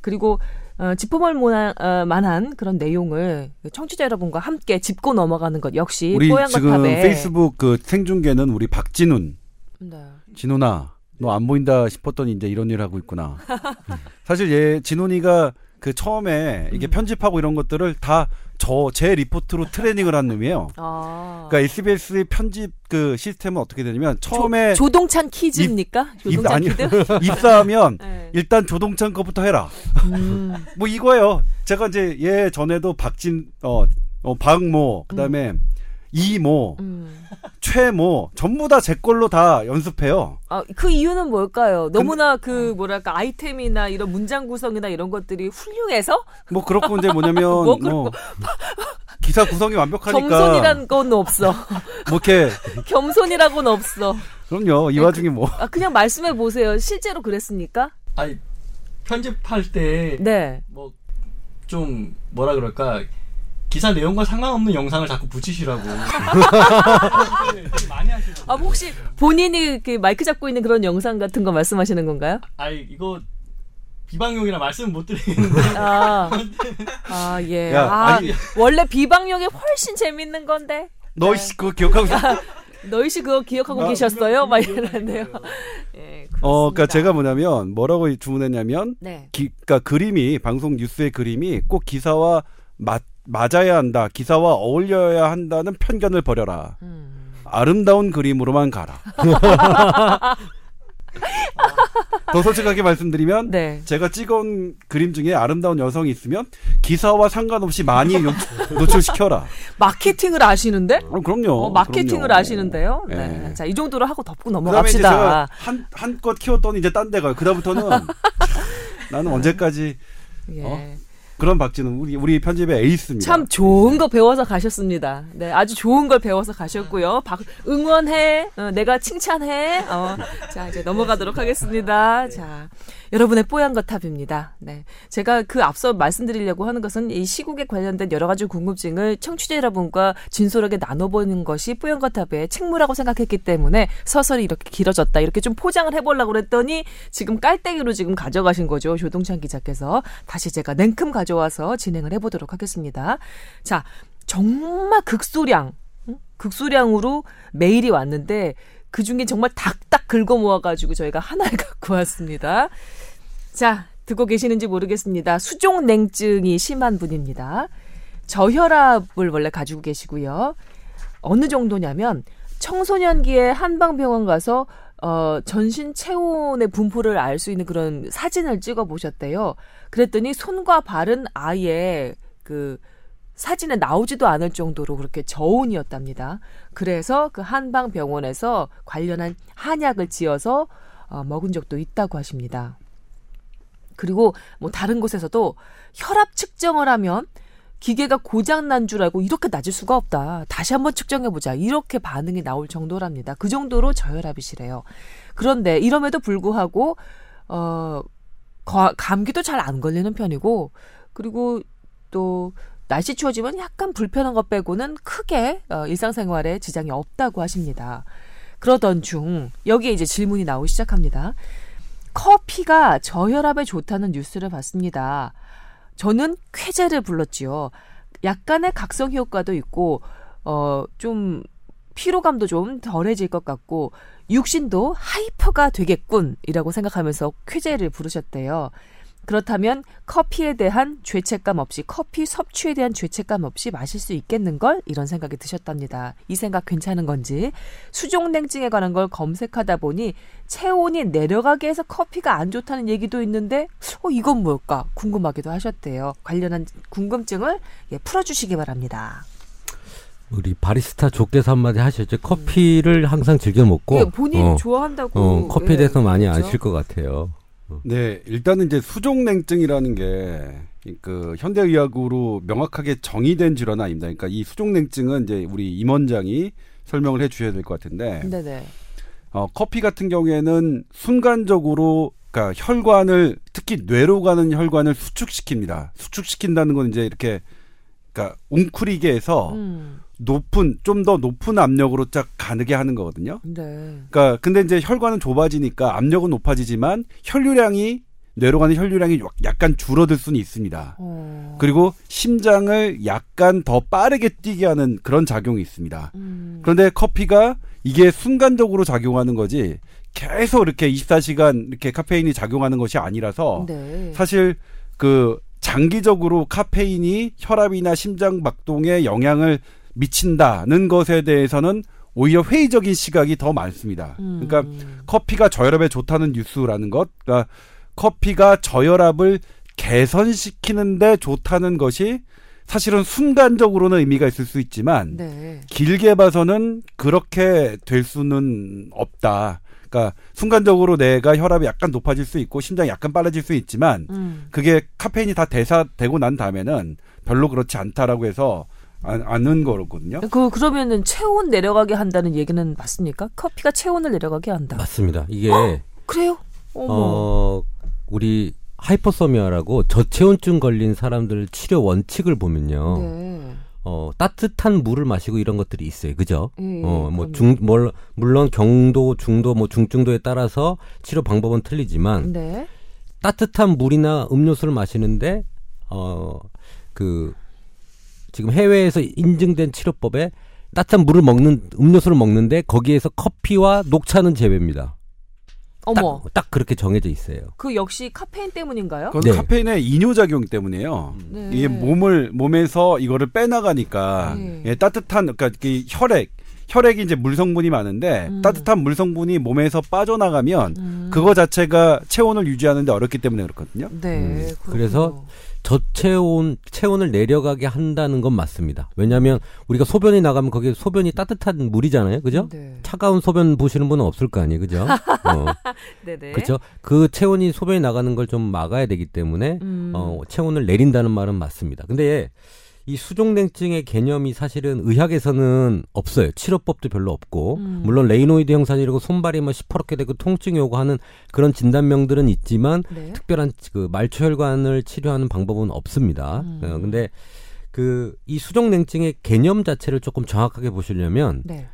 그리고, 어, 짚어볼 만한, 어, 만한 그런 내용을 청취자 여러분과 함께 짚고 넘어가는 것 역시 우리 지금 거탑에 페이스북 그 생중계는 우리 박진훈 네. 진훈아 너 안 보인다 싶었더니 이제 이런 일 하고 있구나. [LAUGHS] 사실 얘 진훈이가 그 처음에 이게 음. 편집하고 이런 것들을 다 저 제 리포트로 트레이닝을 한 놈이에요. 아. 그러니까 SBS의 편집 그 시스템은 어떻게 되냐면 처음에 조, 동찬 퀴즈입니까? 조동찬 아니요. 퀴즈? [LAUGHS] 입사하면 네. 일단 조동찬 거부터 해라. 음. [LAUGHS] 뭐 이거예요. 제가 이제 얘 전에도 박진 어, 어 박모 그다음에 이모 음. 최모 전부 다 제 걸로 다 연습해요. 아, 그 이유는 뭘까요? 너무나 그 뭐랄까 아이템이나 이런 문장 구성이나 이런 것들이 훌륭해서 뭐 그렇고 이제 뭐냐면 [LAUGHS] 뭐 뭐, 기사 구성이 완벽하니까 겸손이란 건 없어. 뭐 이렇게 [LAUGHS] 겸손이라고는 없어. 그럼요. 이 와중에 뭐 아, 그냥 말씀해 보세요. 실제로 그랬습니까? 아니 편집할 때 네. 뭐 좀 뭐라 그럴까 기사 내용과 상관없는 영상을 자꾸 붙이시라고 많이 [LAUGHS] 하시거든요. 아, 혹시 본인이 그 마이크 잡고 있는 그런 영상 같은 거 말씀하시는 건가요? 아이 이거 비방용이라 말씀 못 드리는데 아, 아 예. 야, 아, 아니- 원래 비방용이 훨씬 재밌는 건데. 너 씨, 그거 기억하고 있어. 너희 씨 그거 기억하고 아, 계셨어요? 막 이러는데요. [LAUGHS] 예. 어, 그러니까 제가 뭐냐면 뭐라고 주문했냐면 네. 기, 그러니까 그림이 방송 뉴스의 그림이 꼭 기사와 맞 맞아야 한다. 기사와 어울려야 한다는 편견을 버려라. 음. 아름다운 그림으로만 가라. [LAUGHS] 더 솔직하게 말씀드리면 네. 제가 찍은 그림 중에 아름다운 여성이 있으면 기사와 상관없이 많이 요- [LAUGHS] 노출시켜라. 마케팅을 아시는데? 어, 그럼요. 어, 마케팅을 그럼요. 아시는데요. 네. 예. 자, 이 정도로 하고 덮고 넘어갑시다. 한 한껏 키웠더니 이제 딴 데 가요. 그다음부터는 [LAUGHS] 나는 언제까지 예. 어? 그런 박진은 우리 우리 편집의 에이스입니다. 참 좋은 거 배워서 가셨습니다. 네, 아주 좋은 걸 배워서 가셨고요. 박, 응원해, 어, 내가 칭찬해. 어, 자, 이제 넘어가도록 하겠습니다. 자, 여러분의 뽀얀 거탑입니다. 네, 제가 그 앞서 말씀드리려고 하는 것은 이 시국에 관련된 여러 가지 궁금증을 청취자 여러분과 진솔하게 나눠보는 것이 뽀얀 거탑의 책무라고 생각했기 때문에 서설이 이렇게 길어졌다. 이렇게 좀 포장을 해보려고 그랬더니 지금 깔때기로 지금 가져가신 거죠. 조동찬 기자께서 다시 제가 냉큼 가져 와서 진행을 해보도록 하겠습니다. 자, 정말 극소량, 응? 극소량으로 메일이 왔는데 그 중에 정말 닥닥 긁어 모아가지고 저희가 하나를 [LAUGHS] 갖고 왔습니다. 자, 듣고 계시는지 모르겠습니다. 수종 냉증이 심한 분입니다. 저혈압을 원래 가지고 계시고요. 어느 정도냐면 청소년기에 한방병원 가서 어, 전신 체온의 분포를 알 수 있는 그런 사진을 찍어 보셨대요. 그랬더니 손과 발은 아예 그 사진에 나오지도 않을 정도로 그렇게 저온이었답니다. 그래서 그 한방 병원에서 관련한 한약을 지어서 어, 먹은 적도 있다고 하십니다. 그리고 뭐 다른 곳에서도 혈압 측정을 하면 기계가 고장 난 줄 알고 이렇게 낮을 수가 없다. 다시 한번 측정해 보자. 이렇게 반응이 나올 정도랍니다. 그 정도로 저혈압이시래요. 그런데 이럼에도 불구하고 어 거- 감기도 잘 안 걸리는 편이고 그리고 또 날씨 추워지면 약간 불편한 것 빼고는 크게 어, 일상생활에 지장이 없다고 하십니다. 그러던 중 여기에 이제 질문이 나오기 시작합니다. 커피가 저혈압에 좋다는 뉴스를 봤습니다. 저는 쾌재를 불렀지요. 약간의 각성 효과도 있고 어 좀 피로감도 좀 덜해질 것 같고 육신도 hyper가 되겠군이라고 생각하면서 쾌재를 부르셨대요. 그렇다면 커피에 대한 죄책감 없이 커피 섭취에 대한 죄책감 없이 마실 수 있겠는걸 이런 생각이 드셨답니다. 이 생각 괜찮은 건지 수족냉증에 관한 걸 검색하다 보니 체온이 내려가게 해서 커피가 안 좋다는 얘기도 있는데 어 이건 뭘까 궁금하기도 하셨대요. 관련한 궁금증을 예, 풀어주시기 바랍니다. 우리 바리스타 조께서 한마디 하셨죠. 커피를 항상 즐겨 먹고 예, 본인 어, 좋아한다고 어, 커피에 예, 대해서 많이 그렇죠. 아실 것 같아요. 네, 일단은 이제 수족냉증이라는 게 그 현대의학으로 명확하게 정의된 질환은 아닙니다. 그러니까 이 수족냉증은 이제 우리 임원장이 설명을 해주셔야 될 것 같은데, 네네. 어, 커피 같은 경우에는 순간적으로 그러니까 혈관을 특히 뇌로 가는 혈관을 수축시킵니다. 수축시킨다는 건 이제 이렇게 그러니까 웅크리게 해서 음, 높은 좀 더 높은 압력으로 쫙 가게 하는 거거든요. 네. 그러니까 근데 이제 혈관은 좁아지니까 압력은 높아지지만 혈류량이 뇌로 가는 혈류량이 약간 줄어들 수는 있습니다. 어. 그리고 심장을 약간 더 빠르게 뛰게 하는 그런 작용이 있습니다. 음, 그런데 커피가 이게 순간적으로 작용하는 거지 계속 이렇게 24시간 이렇게 카페인이 작용하는 것이 아니라서 네. 사실 그 장기적으로 카페인이 혈압이나 심장 박동에 영향을 미친다는 것에 대해서는 오히려 회의적인 시각이 더 많습니다. 음. 그러니까 커피가 저혈압에 좋다는 뉴스라는 것, 그러니까 커피가 저혈압을 개선시키는데 좋다는 것이 사실은 순간적으로는 의미가 있을 수 있지만 네. 길게 봐서는 그렇게 될 수는 없다. 그러니까 순간적으로 내가 혈압이 약간 높아질 수 있고 심장이 약간 빨라질 수 있지만 음. 그게 카페인이 다 대사되고 난 다음에는 별로 그렇지 않다라고 해서 안, 않은 거거든요. 그 그러면은 체온 내려가게 한다는 얘기는 맞습니까? 커피가 체온을 내려가게 한다. 맞습니다. 이게 그래요? 어머. 어 우리 하이퍼소미아라고 저체온증 걸린 사람들 치료 원칙을 보면요. 네. 어 따뜻한 물을 마시고 이런 것들이 있어요. 그죠? 예, 어, 뭐. 중, 뭘, 물론 경도, 중도, 뭐 중증도에 따라서 치료 방법은 틀리지만 네. 따뜻한 물이나 음료수를 마시는데 어 그 지금 해외에서 인증된 치료법에 따뜻한 물을 먹는 음료수를 먹는데 거기에서 커피와 녹차는 제외입니다. 어머. 딱, 딱 그렇게 정해져 있어요. 그 역시 카페인 때문인가요? 그건 네. 카페인의 이뇨 작용 때문에요. 네. 이게 몸을 몸에서 이거를 빼나가니까 네. 예, 따뜻한 그러니까 이 혈액 혈액이 이제 물 성분이 많은데 음. 따뜻한 물 성분이 몸에서 빠져나가면 음. 그거 자체가 체온을 유지하는데 어렵기 때문에 그렇거든요. 네. 음. 그래서 저체온 체온을 내려가게 한다는 건 맞습니다. 왜냐하면 우리가 소변이 나가면 거기에 소변이 따뜻한 물이잖아요, 그죠? 네. 차가운 소변 보시는 분은 없을 거 아니에요, 그죠? 어, [LAUGHS] 네네. 그렇죠. 그 체온이 소변이 나가는 걸 좀 막아야 되기 때문에 음. 어, 체온을 내린다는 말은 맞습니다. 근데 이 수족냉증의 개념이 사실은 의학에서는 없어요. 치료법도 별로 없고 음. 물론 레이노이드 현상이라고 손발이 뭐 시퍼렇게 되고 통증이 오고 하는 그런 진단명들은 있지만 네. 특별한 그 말초혈관을 치료하는 방법은 없습니다. 음. 어, 근데 그 이 수족냉증의 개념 자체를 조금 정확하게 보시려면 네.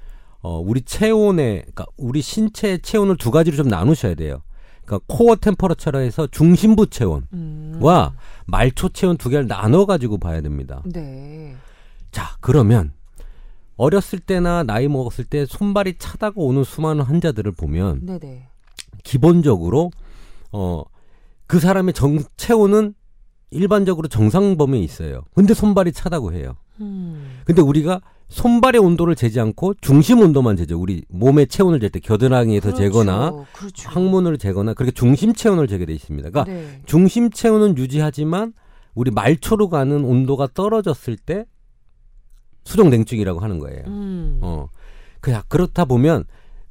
어 우리 체온의 그러니까 우리 신체의 체온을 두 가지로 좀 나누셔야 돼요. 그러니까 코어 템퍼러처라 해서 중심부 체온과 음. 말초 체온 두 개를 나눠 가지고 봐야 됩니다. 네. 자, 그러면 어렸을 때나 나이 먹었을 때 손발이 차다고 오는 수많은 환자들을 보면 네네. 기본적으로 어 그 사람의 정 체온은 일반적으로 정상 범위에 있어요. 근데 손발이 차다고 해요. 음. 근데 우리가 손발의 온도를 재지 않고 중심 온도만 재죠. 우리 몸의 체온을 잴 때 겨드랑이에서 그렇죠. 재거나 그렇죠. 항문을 재거나 그렇게 중심 체온을 재게 돼 있습니다. 그러니까 네. 중심 체온은 유지하지만 우리 말초로 가는 온도가 떨어졌을 때 수족 냉증이라고 하는 거예요. 음. 어. 그냥 그렇다 보면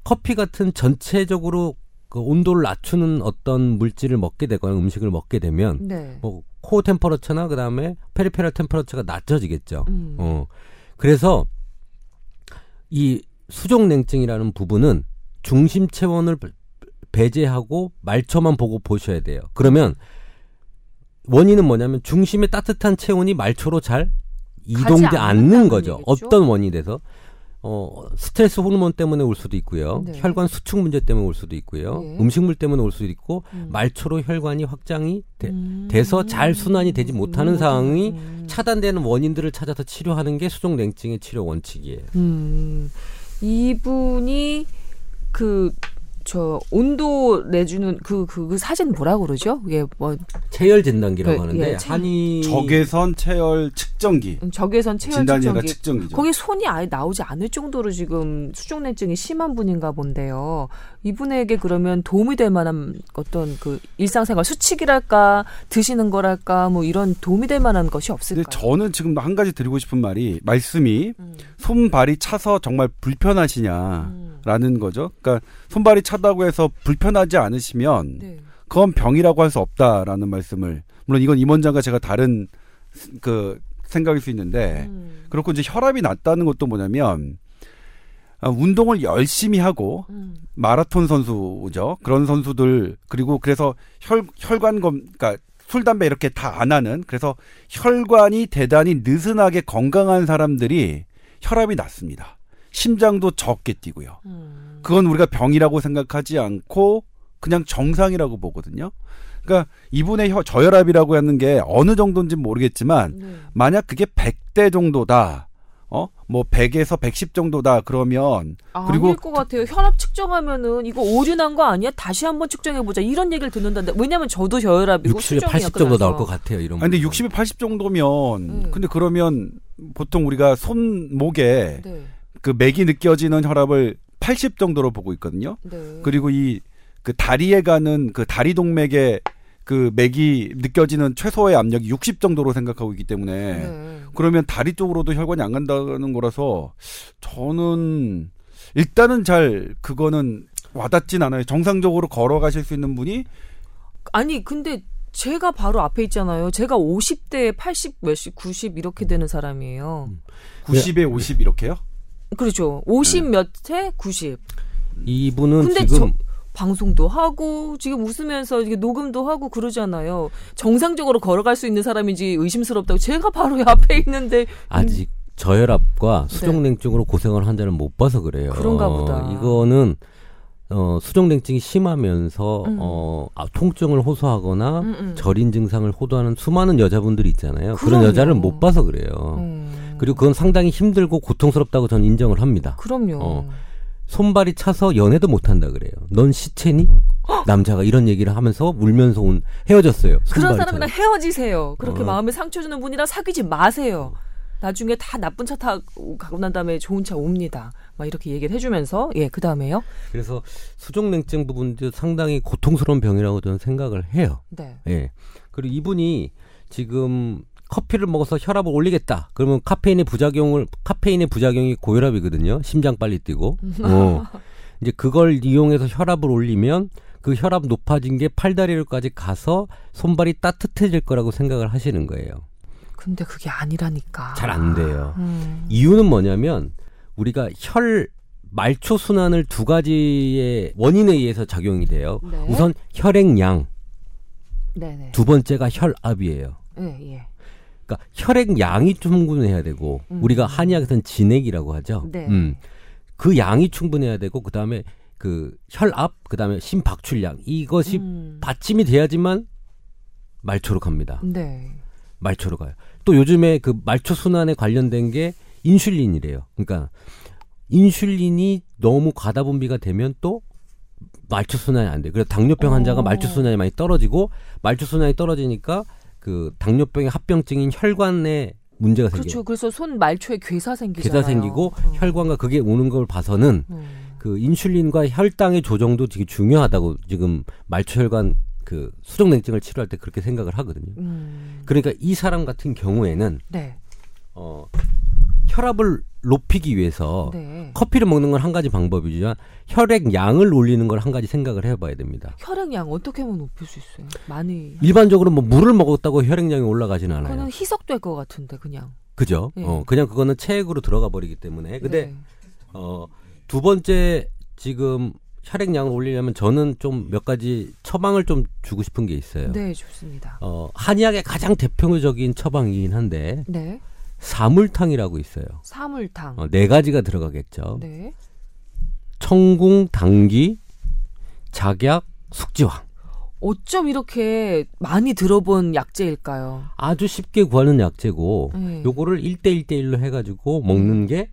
커피 같은 전체적으로 그 온도를 낮추는 어떤 물질을 먹게 되거나 음식을 먹게 되면 네. 뭐 코어 템퍼러처나 그다음에 페리페럴 템퍼러처가 낮아지겠죠. 음. 어. 그래서 이 수족 냉증이라는 부분은 중심 체온을 배제하고 말초만 보고 보셔야 돼요. 그러면 원인은 뭐냐면 중심의 따뜻한 체온이 말초로 잘 이동되지 않는 거죠. 어떤 원인이 돼서 어 스트레스 호르몬 때문에 올 수도 있고요. 네. 혈관 수축 문제 때문에 올 수도 있고요. 네. 음식물 때문에 올 수도 있고 음. 말초로 혈관이 확장이 돼, 음. 돼서 잘 순환이 되지 못하는 상황이 음. 차단되는 원인들을 찾아서 치료하는 게 수족 냉증의 치료 원칙이에요. 음. 이분이 그 저 온도 내주는 그, 그, 그 사진 뭐라 그러죠? 이게 뭐 체열 진단기라고 그, 하는데 예, 체- 한이 적외선 체열 측정기. 음, 적외선 체열 측정기. 측정기죠. 거기 손이 아예 나오지 않을 정도로 지금 수족냉증이 심한 분인가 본데요. 이분에게 그러면 도움이 될 만한 어떤 그 일상생활 수칙이랄까 드시는 거랄까 뭐 이런 도움이 될 만한 것이 없을까요? 저는 지금 한 가지 드리고 싶은 말이 말씀이 음, 손발이 차서 정말 불편하시냐라는 음, 거죠. 그러니까 손발이 차다고 해서 불편하지 않으시면 네. 그건 병이라고 할 수 없다라는 말씀을 물론 이건 임원장과 제가 다른 그 생각일 수 있는데 음, 그렇고 이제 혈압이 낮다는 것도 뭐냐면 아, 운동을 열심히 하고 음, 마라톤 선수죠. 그런 선수들 그리고 그래서 혈 혈관 검 그러니까 술 담배 이렇게 다 안 하는 그래서 혈관이 대단히 느슨하게 건강한 사람들이 혈압이 낮습니다. 심장도 적게 뛰고요. 음. 그건 우리가 병이라고 생각하지 않고 그냥 정상이라고 보거든요. 그러니까 이분의 혀, 저혈압이라고 하는 게 어느 정도인지 모르겠지만 네. 만약 그게 100대 정도다. 어? 뭐 100에서 110 정도다. 그러면 그리고 아닐 것 같아요. 혈압 측정하면은 이거 오류 난 거 아니야? 다시 한번 측정해 보자. 이런 얘기를 듣는다는데 왜냐면 저도 저혈압이고 60에 수정이 80 약간 정도. 나올 것 같아요. 이런. 아니 근데 분들은. 60에 80 정도면 음. 근데 그러면 보통 우리가 손목에 네. 그 맥이 느껴지는 혈압을 80 정도로 보고 있거든요. 네. 그리고 이 그 다리에 가는 그 다리 동맥에 그 맥이 느껴지는 최소의 압력이 60 정도로 생각하고 있기 때문에 네. 그러면 다리 쪽으로도 혈관이 안 간다는 거라서 저는 일단은 잘 그거는 와닿진 않아요. 정상적으로 걸어가실 수 있는 분이 아니 근데 제가 바로 앞에 있잖아요. 제가 50대 80 몇십 90 이렇게 되는 사람이에요. 90에 50 이렇게요? 그렇죠. 50 몇에 90. 이분은 근데 지금 방송도 하고 지금 웃으면서 이게 녹음도 하고 그러잖아요. 정상적으로 걸어갈 수 있는 사람인지 의심스럽다고 제가 바로 [LAUGHS] 앞에 있는데 아직 저혈압과 수족냉증으로 고생을 한 자는 못 봐서 그래요. 네. 그런가 보다. 어, 이거는 어, 수족냉증이 심하면서 음. 어, 아, 통증을 호소하거나 음, 음. 저린 증상을 호도하는 수많은 여자분들이 있잖아요. 그런 그럼요. 여자를 못 봐서 그래요. 음. 그리고 그건 상당히 힘들고 고통스럽다고 저는 인정을 합니다. 그럼요. 어. 손발이 차서 연애도 못 한다 그래요. 넌 시체니? 남자가 이런 얘기를 하면서 울면서 온 헤어졌어요. 그런 사람이랑. 헤어지세요. 그렇게 어. 마음에 상처 주는 분이랑 사귀지 마세요. 나중에 다 나쁜 차 타고 가고 난 다음에 좋은 차 옵니다. 막 이렇게 얘기를 해주면서 예 그 다음에요. 그래서 수족냉증 부분도 상당히 고통스러운 병이라고 저는 생각을 해요. 네. 예. 그리고 이분이 지금 커피를 먹어서 혈압을 올리겠다. 그러면 카페인의 부작용을 카페인의 부작용이 고혈압이거든요. 심장 빨리 뛰고. 어. 이제 그걸 이용해서 혈압을 올리면 그 혈압 높아진 게 팔다리로까지 가서 손발이 따뜻해질 거라고 생각을 하시는 거예요. 근데 그게 아니라니까. 잘 안 돼요. 음. 이유는 뭐냐면 우리가 혈 말초 순환을 두 가지의 원인에 의해서 작용이 돼요. 네. 우선 혈액량, 네네. 두 번째가 혈압이에요. 예 예. 그러니까 혈액 양이 충분해야 되고 음. 우리가 한의학에서는 진액이라고 하죠. 네. 음. 그 양이 충분해야 되고 그다음에 그 혈압, 그다음에 심박출량 이것이 음. 받침이 돼야지만 말초로 갑니다. 네. 말초로 가요. 또 요즘에 그 말초 순환에 관련된 게 인슐린이래요. 그러니까 인슐린이 너무 과다 분비가 되면 또 말초 순환이 안 돼. 그래서 당뇨병 환자가 어. 말초 순환이 많이 떨어지고 말초 순환이 떨어지니까 그 당뇨병의 합병증인 혈관에 문제가 생겨요. 그렇죠. 그래서 손 말초에 괴사 생기잖아요. 괴사 생기고 어. 혈관과 그게 오는 걸 봐서는 음. 그 인슐린과 혈당의 조정도 되게 중요하다고 지금 말초혈관 그 수족냉증을 치료할 때 그렇게 생각을 하거든요. 음. 그러니까 이 사람 같은 경우에는 네. 어 혈압을 높이기 위해서 네. 커피를 먹는 건 한 가지 방법이지만 혈액 양을 올리는 걸 한 가지 생각을 해봐야 됩니다. 혈액량 어떻게 하면 높일 수 있어요? 많이. 일반적으로 뭐 물을 먹었다고 혈액량이 올라가지는 않아요. 그거는 희석될 것 같은데 그냥. 그죠? 예. 어 그냥 그거는 체액으로 들어가 버리기 때문에. 근데 네. 어, 두 번째 지금 혈액량을 올리려면 저는 좀 몇 가지 처방을 좀 주고 싶은 게 있어요. 네, 좋습니다. 어, 한의학의 가장 대표적인 처방이긴 한데 네. 사물탕이라고 있어요. 사물탕. 어, 네 가지가 들어가겠죠. 네. 청궁, 당귀, 작약, 숙지황. 어쩜 이렇게 많이 들어본 약재일까요? 아주 쉽게 구하는 약재고 네. 요거를 1대1대1로 해 가지고 먹는 게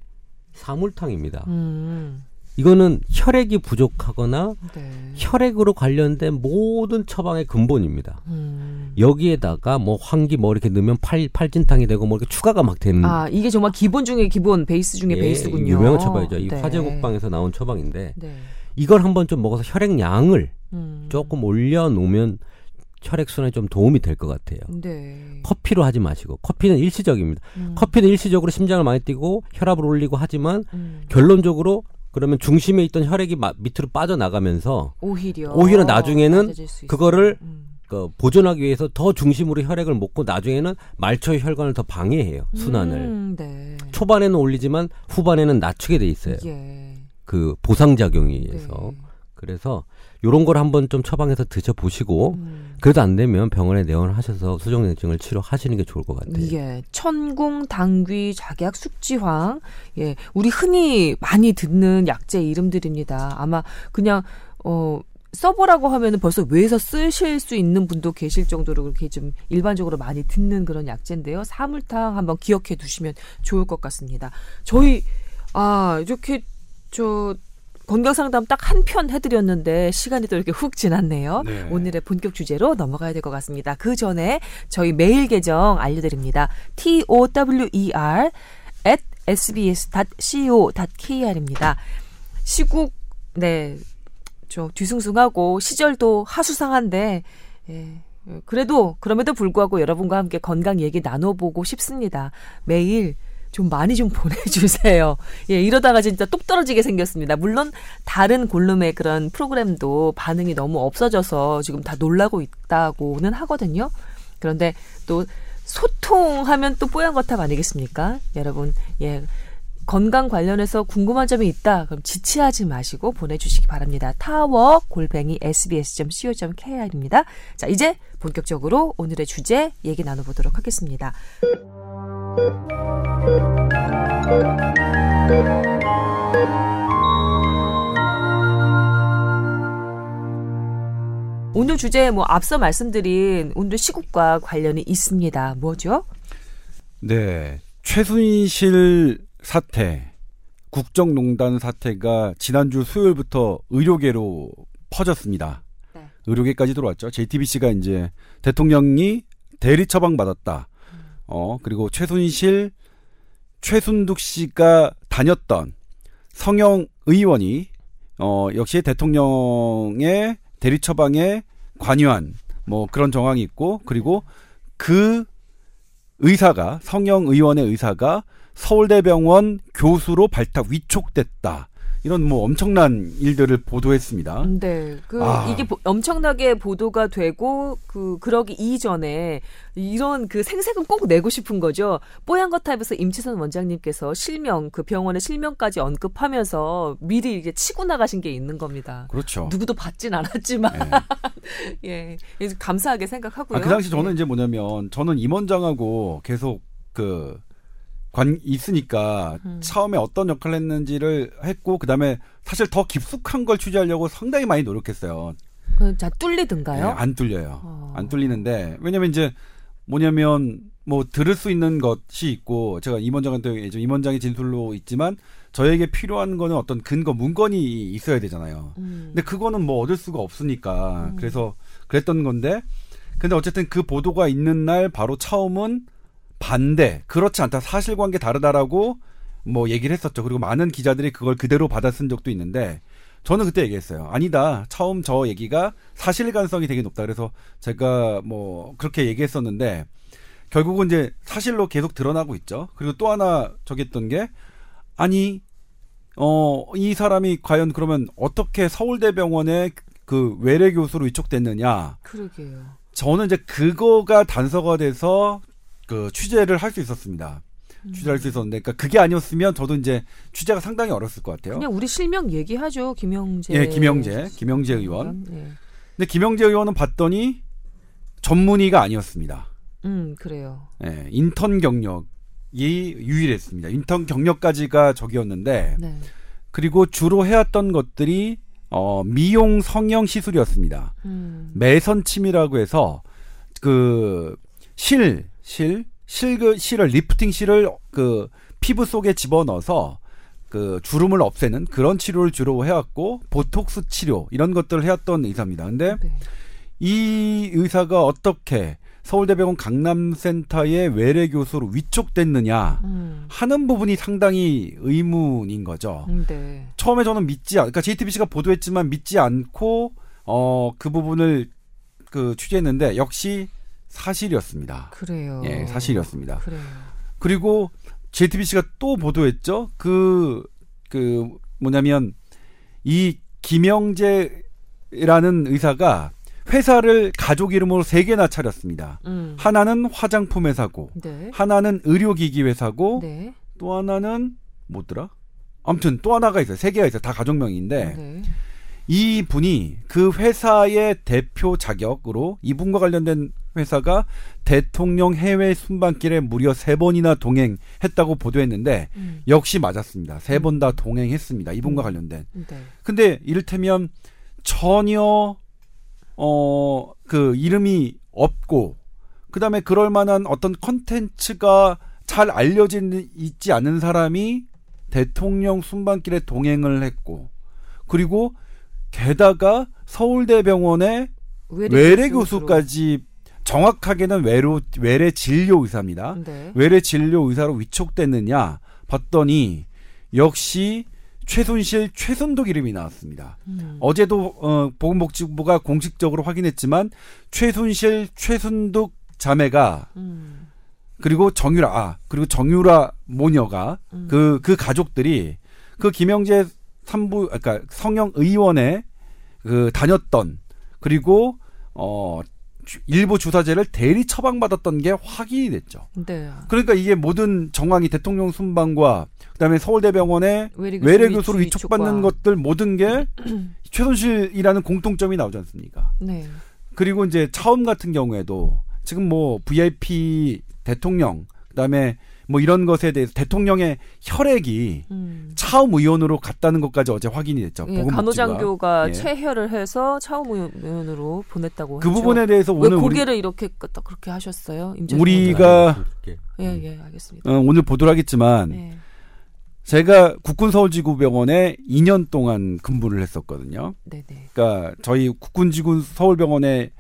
사물탕입니다. 음. 이거는 혈액이 부족하거나 네. 혈액으로 관련된 모든 처방의 근본입니다. 음. 여기에다가 뭐 환기 뭐 이렇게 넣으면 팔 팔진탕이 되고 뭐 이렇게 추가가 막 되는 아 이게 정말 기본 중에 기본 베이스 중에 예, 베이스군요. 유명한 처방이죠. 이 네. 화재국방에서 나온 처방인데 네. 이걸 한번 좀 먹어서 혈액량을 음. 조금 올려 놓으면 혈액 순환에 좀 도움이 될 것 같아요. 네. 커피로 하지 마시고 커피는 일시적입니다. 음. 커피는 일시적으로 심장을 많이 뛰고 혈압을 올리고 하지만 음. 결론적으로 그러면 중심에 있던 혈액이 마- 밑으로 빠져나가면서 오히려 오히려 나중에는. 그거를 음. 그 보존하기 위해서 더 중심으로 혈액을 먹고 나중에는 말초의 혈관을 더 방해해요 순환을 음, 네. 초반에는 올리지만 후반에는 낮추게 돼 있어요 예. 그 보상 작용에 의해서 네. 그래서 요런 걸 한번 좀 처방해서 드셔보시고 음. 그래도 안 되면 병원에 내원을 하셔서 수족냉증을 치료하시는 게 좋을 것 같아요. 예, 천궁, 당귀, 작약, 숙지황. 예, 우리 흔히 많이 듣는 약재 이름들입니다. 아마 그냥 어 써보라고 하면 은 벌써 외에서 쓰실 수 있는 분도 계실 정도로 그렇게 좀 일반적으로 많이 듣는 그런 약재인데요. 사물탕 한번 기억해 두시면 좋을 것 같습니다. 저희 아 이렇게 저 건강 상담 딱 한 편 해드렸는데 시간이 또 이렇게 훅 지났네요. 네. 오늘의 본격 주제로 넘어가야 될 것 같습니다. 그 전에 저희 메일 계정 알려드립니다. T O W E R at sbs.co.kr입니다. 시국 네. 저 뒤숭숭하고 시절도 하수상한데 예. 그래도 그럼에도 불구하고 여러분과 함께 건강 얘기 나눠보고 싶습니다. 매일 좀 많이 좀 [LAUGHS] 보내주세요. 예, 이러다가 진짜 똑 떨어지게 생겼습니다. 물론 다른 골룸의 그런 프로그램도 반응이 너무 없어져서 지금 다 놀라고 있다고는 하거든요. 그런데 또 소통하면 또 뽀얀 거탑 아니겠습니까? 여러분, 예. 건강 관련해서 궁금한 점이 있다. 그럼 지체하지 마시고 보내주시기 바랍니다. 타워 골뱅이 sbs.co.kr입니다. 자, 이제 본격적으로 오늘의 주제 얘기 나눠보도록 하겠습니다. 오늘 주제 뭐 앞서 말씀드린 오늘 시국과 관련이 있습니다. 뭐죠? 네. 최순실 사태, 국정농단 사태가 지난주 수요일부터 의료계로 퍼졌습니다. 네. 의료계까지 들어왔죠. JTBC가 이제 대통령이 대리 처방 받았다. 어, 그리고 최순실, 최순득 씨가 다녔던 성형 의원이 어, 역시 대통령의 대리 처방에 관여한 뭐 그런 정황이 있고 그리고 그 의사가 성형 의원의 의사가 서울대병원 교수로 발탁 위촉됐다. 이런 뭐 엄청난 일들을 보도했습니다. 네, 그 아. 이게 보- 엄청나게 보도가 되고 그 그러기 이전에 이런 그 생색은 꼭 내고 싶은 거죠. 뽀얀 거탑에서 임치선 원장님께서 실명 그 병원의 실명까지 언급하면서 미리 이게 치고 나가신 게 있는 겁니다. 그렇죠. 누구도 받진 않았지만 [LAUGHS] 예. 예, 그래서 감사하게 생각하고요. 아, 그 당시 저는 예. 이제 뭐냐면 저는 임원장하고 계속 그 관 있으니까 음. 처음에 어떤 역할을 했는지를 했고 그다음에 사실 더 깊숙한 걸 취재하려고 상당히 많이 노력했어요. 그, 자 뚫리든가요? 예, 안 뚫려요. 어. 안 뚫리는데 왜냐면 이제 뭐냐면 뭐 들을 수 있는 것이 있고 제가 임 원장한테 좀 임 원장의 진술로 있지만 저에게 필요한 거는 어떤 근거 문건이 있어야 되잖아요. 음. 근데 그거는 뭐 얻을 수가 없으니까 음. 그래서 그랬던 건데 근데 어쨌든 그 보도가 있는 날 바로 처음은 반대 그렇지 않다 사실관계 다르다라고 뭐 얘기를 했었죠 그리고 많은 기자들이 그걸 그대로 받아 쓴 적도 있는데 저는 그때 얘기했어요 아니다 처음 저 얘기가 사실 가능성이 되게 높다 그래서 제가 뭐 그렇게 얘기했었는데 결국은 이제 사실로 계속 드러나고 있죠 그리고 또 하나 저기 했던 게 아니 어, 이 사람이 과연 그러면 어떻게 서울대병원에 그 외래 교수로 위촉됐느냐. 그러게요. 저는 이제 그거가 단서가 돼서 그 취재를 할 수 있었습니다. 음. 취재할 수 있었는데, 그러니까 그게 아니었으면 저도 이제 취재가 상당히 어렵을 것 같아요. 그냥 우리 실명 얘기하죠. 김영재. 예, 김영재, 김영재 의원. 예. 근데 김영재 의원은 봤더니 전문의가 아니었습니다. 음, 그래요. 예, 인턴 경력이 유일했습니다. 인턴 경력까지가 저기였는데, 네. 그리고 주로 해왔던 것들이 어, 미용 성형 시술이었습니다. 음. 매선침이라고 해서 그 실, 실, 실그 실을 리프팅 실을 그 피부 속에 집어넣어서 그 주름을 없애는 그런 치료를 주로 해왔고 보톡스 치료 이런 것들을 해왔던 의사입니다. 근데 네. 이 의사가 어떻게 서울대병원 강남센터의 외래 교수로 위촉됐느냐 음. 하는 부분이 상당히 의문인 거죠. 음, 네. 처음에 저는 믿지 않, 그러니까 JTBC가 보도했지만 믿지 않고 어 그 부분을 그 취재했는데 역시 사실이었습니다. 그래요. 예, 사실이었습니다. 그래요. 그리고 JTBC가 또 보도했죠. 그, 그, 뭐냐면, 이 김영재라는 의사가 회사를 가족 이름으로 세 개나 차렸습니다. 음. 하나는 화장품 회사고, 네. 하나는 의료기기 회사고, 네. 또 하나는 뭐더라? 아무튼 또 하나가 있어요. 세 개가 있어요. 다 가족명인데, 네. 이 분이 그 회사의 대표 자격으로 이분과 관련된 회사가 대통령 해외 순방길에 무려 세 번이나 동행했다고 보도했는데 음. 역시 맞았습니다. 세 번 다 동행했습니다. 이분과 관련된. 네. 근데 이를테면 전혀 어 그 이름이 없고 그다음에 그럴 만한 어떤 컨텐츠가 잘 알려진 있지 않은 사람이 대통령 순방길에 동행을 했고 그리고 게다가 서울대병원의 외래 교수까지 정확하게는 외로, 외래 진료 의사입니다. 네. 외래 진료 의사로 위촉됐느냐 봤더니 역시 최순실 최순독 이름이 나왔습니다. 음. 어제도 어, 보건복지부가 공식적으로 확인했지만 최순실 최순독 자매가 음. 그리고 정유라 아 그리고 정유라 모녀가 음. 그그 가족들이 그 김영재 산부 그러니까 성형 의원에 그 다녔던 그리고 어 주- 일부 주사제를 대리 처방받았던 게 확인이 됐죠. 네. 그러니까 이게 모든 정황이 대통령 순방과 그다음에 서울대병원에 외래 교수 교수로 위촉받는 것들 모든 게 [CLEARS THROAT] 최순실이라는 공통점이 나오지 않습니까? 네. 그리고 이제 차움 같은 경우에도 지금 뭐 VIP 대통령 그다음에 뭐 이런 것에 대해서 대통령의 혈액이 음. 차움 의원으로 갔다는 것까지 어제 확인이 됐죠. 예. 간호장교가 예. 체혈을 해서 차움 의원으로 보냈다고 그 하죠. 부분에 대해서 왜 오늘 우리, 고개를 이렇게 딱 그렇게 하셨어요? 우리가 의원은? 예, 예, 알겠습니다. 어, 오늘 보도를 하겠지만 예. 제가 국군 서울지구병원에 2년 동안 근무를 했었거든요. 네, 네. 그러니까 저희 국군지구 서울병원에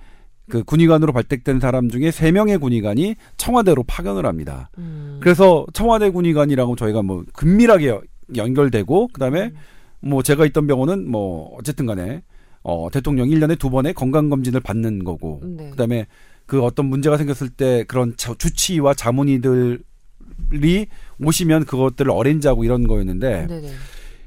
그 군의관으로 발탁된 사람 중에 3명의 군의관이 청와대로 파견을 합니다. 음. 그래서 청와대 군의관이라고 저희가 뭐 긴밀하게 여- 연결되고 그다음에 음. 뭐 제가 있던 병원은 뭐 어쨌든 간에 어 대통령이 1년에 두 번의 건강 검진을 받는 거고 네. 그다음에 그 어떤 문제가 생겼을 때 그런 자- 주치의와 자문의들이 오시면 그것들을 어렌지하고 이런 거였는데 네, 네.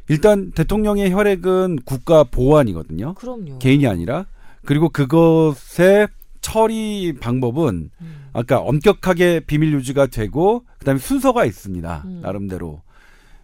일단 대통령의 혈액은 국가 보안이거든요. 그럼요. 개인이 아니라 그리고 그것의 처리 방법은 음. 아까 엄격하게 비밀 유지가 되고 그다음에 순서가 있습니다. 음. 나름대로.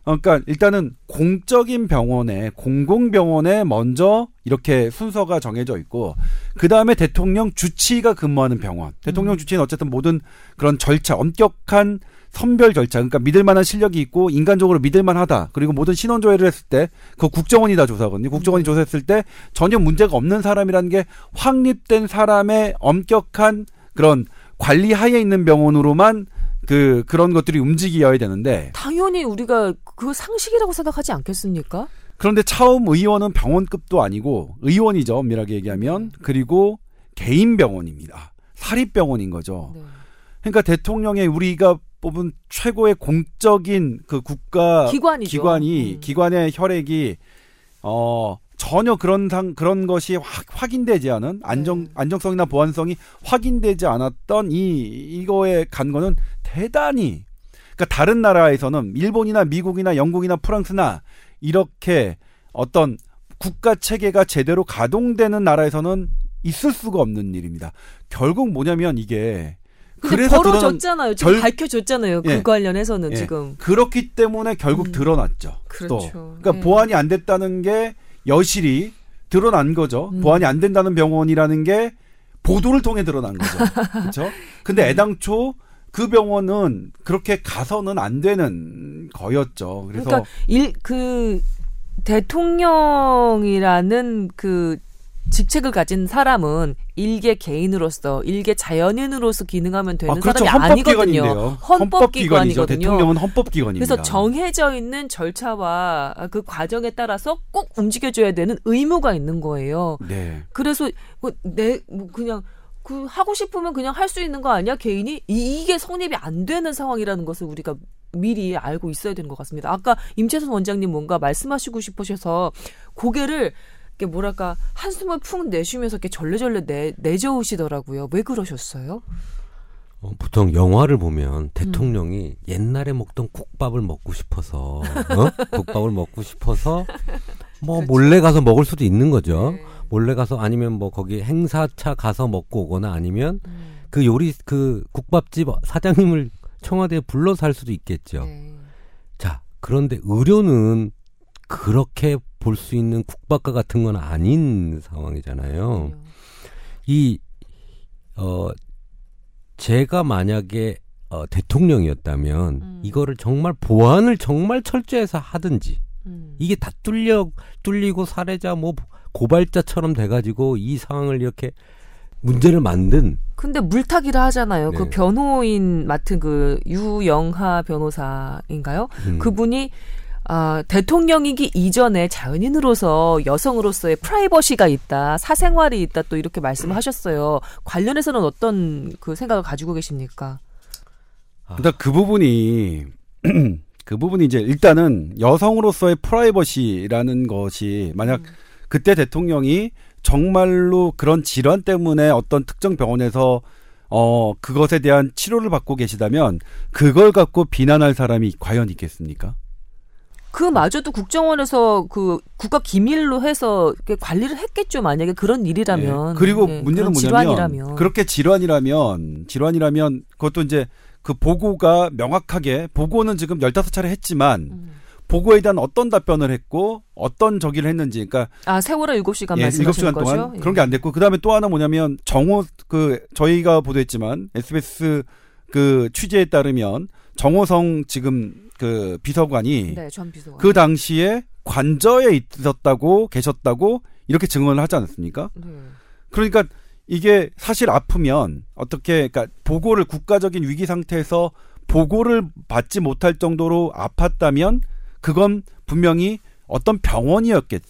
어, 그러니까 일단은 공적인 병원에 공공병원에 먼저 이렇게 순서가 정해져 있고 그 다음에 대통령 주치의가 근무하는 병원. 대통령 음. 주치의는 어쨌든 모든 그런 절차 엄격한 선별 절차 그러니까 믿을 만한 실력이 있고 인간적으로 믿을 만하다. 그리고 모든 신원 조회를 했을 때 그 국정원이 다 조사하거든요. 국정원이 음. 조사했을 때 전혀 문제가 없는 사람이라는 게 확립된 사람의 엄격한 그런 관리 하에 있는 병원으로만 그 그런 것들이 움직여야 되는데 당연히 우리가 그 상식이라고 생각하지 않겠습니까? 그런데 차움 의원은 병원급도 아니고 의원이죠 엄밀하게 얘기하면 그리고 개인 병원입니다 사립 병원인 거죠 네. 그러니까 대통령의 우리가 뽑은 최고의 공적인 그 국가 기관이죠. 기관이 음. 기관의 혈액이 어 전혀 그런 상 그런 것이 확, 확인되지 않은 안정 네. 안정성이나 보안성이 확인되지 않았던 이 이거에 간 거는 대단히 그러니까 다른 나라에서는 일본이나 미국이나 영국이나 프랑스나 이렇게 어떤 국가 체계가 제대로 가동되는 나라에서는 있을 수가 없는 일입니다. 결국 뭐냐면 이게 그래서 드러난 벌어졌잖아요. 지금 결- 밝혀졌잖아요. 예. 그 관련해서는 예. 지금. 그렇기 때문에 결국 음. 드러났죠. 그렇죠. 또. 그러니까 예. 보안이 안 됐다는 게 여실히 드러난 거죠. 음. 보안이 안 된다는 병원이라는 게 보도를 통해 드러난 거죠. [LAUGHS] 그렇죠? 근데 음. 애당초 그 병원은 그렇게 가서는 안 되는 거였죠. 그래서 그러니까 일 그 대통령이라는 그 직책을 가진 사람은 일개 개인으로서 일개 자연인으로서 기능하면 되는 아, 그렇죠. 사람이 아니거든요. 헌법기관이거든요. 대통령은 헌법기관입니다. 그래서 정해져 있는 절차와 그 과정에 따라서 꼭 움직여줘야 되는 의무가 있는 거예요. 네. 그래서 내 뭐 그냥 그 하고 싶으면 그냥 할 수 있는 거 아니야 개인이 이, 이게 성립이 안 되는 상황이라는 것을 우리가 미리 알고 있어야 되는 것 같습니다. 아까 임채선 원장님 뭔가 말씀하시고 싶으셔서 고개를 이렇게 뭐랄까 한숨을 푹 내쉬면서 이렇게 절레절레 내 내저으시더라고요. 왜 그러셨어요? 어, 보통 영화를 보면 대통령이 옛날에 먹던 국밥을 먹고 싶어서 어? [LAUGHS] 국밥을 먹고 싶어서 뭐 몰래 가서 먹을 수도 있는 거죠. 네. 몰래 가서 아니면 뭐 거기 행사차 가서 먹고 오거나 아니면 음, 그 요리 그 국밥집 사장님을 청와대에 불러서 할 수도 있겠죠. 네. 자, 그런데 의료는 그렇게 볼 수 있는 국밥과 같은 건 아닌 상황이잖아요. 이, 어, 제가 만약에 어, 대통령이었다면 음. 이거를 정말 보안을 정말 철저해서 하든지 음. 이게 다 뚫려 뚫리고 사례자 뭐 고발자처럼 돼가지고 이 상황을 이렇게 문제를 만든 근데 물타기를 하잖아요. 그 네. 변호인 맡은 그 유영하 변호사인가요? 음, 그분이 아, 대통령이기 이전에 자연인으로서 여성으로서의 프라이버시가 있다, 사생활이 있다 또 이렇게 말씀을 하셨어요. 관련해서는 어떤 그 생각을 가지고 계십니까? 일단 그 부분이 [CLEARS THROAT] 그 부분이 이제 일단은 여성으로서의 프라이버시라는 것이 만약 그때 대통령이 정말로 그런 질환 때문에 어떤 특정 병원에서 어 그것에 대한 치료를 받고 계시다면 그걸 갖고 비난할 사람이 과연 있겠습니까? 그마저도 국정원에서 그 국가 기밀로 해서 관리를 했겠죠. 만약에 그런 일이라면. 예. 그리고 예, 문제는 뭐냐면 질환이라면. 그렇게 질환이라면 질환이라면 그것도 이제 그 보고가 명확하게 보고는 지금 15차례 했지만 음. 보고에 대한 어떤 답변을 했고 어떤 저기를 했는지 그러니까 아 세월호 7시간 예, 말씀하시는 7시간 거죠? 동안 예. 그런 게 안 됐고 그다음에 또 하나 뭐냐면 정호 그 저희가 보도했지만 SBS 그 취재에 따르면 정호성 지금 그 비서관이 네, 전 비서관. 그 당시에 관저에 있었다고 계셨다고 이렇게 증언을 하지 않았습니까? 네. 그러니까 이게 사실 아프면 어떻게 그러니까 보고를 국가적인 위기 상태에서 보고를 받지 못할 정도로 아팠다면 그건 분명히 어떤 병원이었겠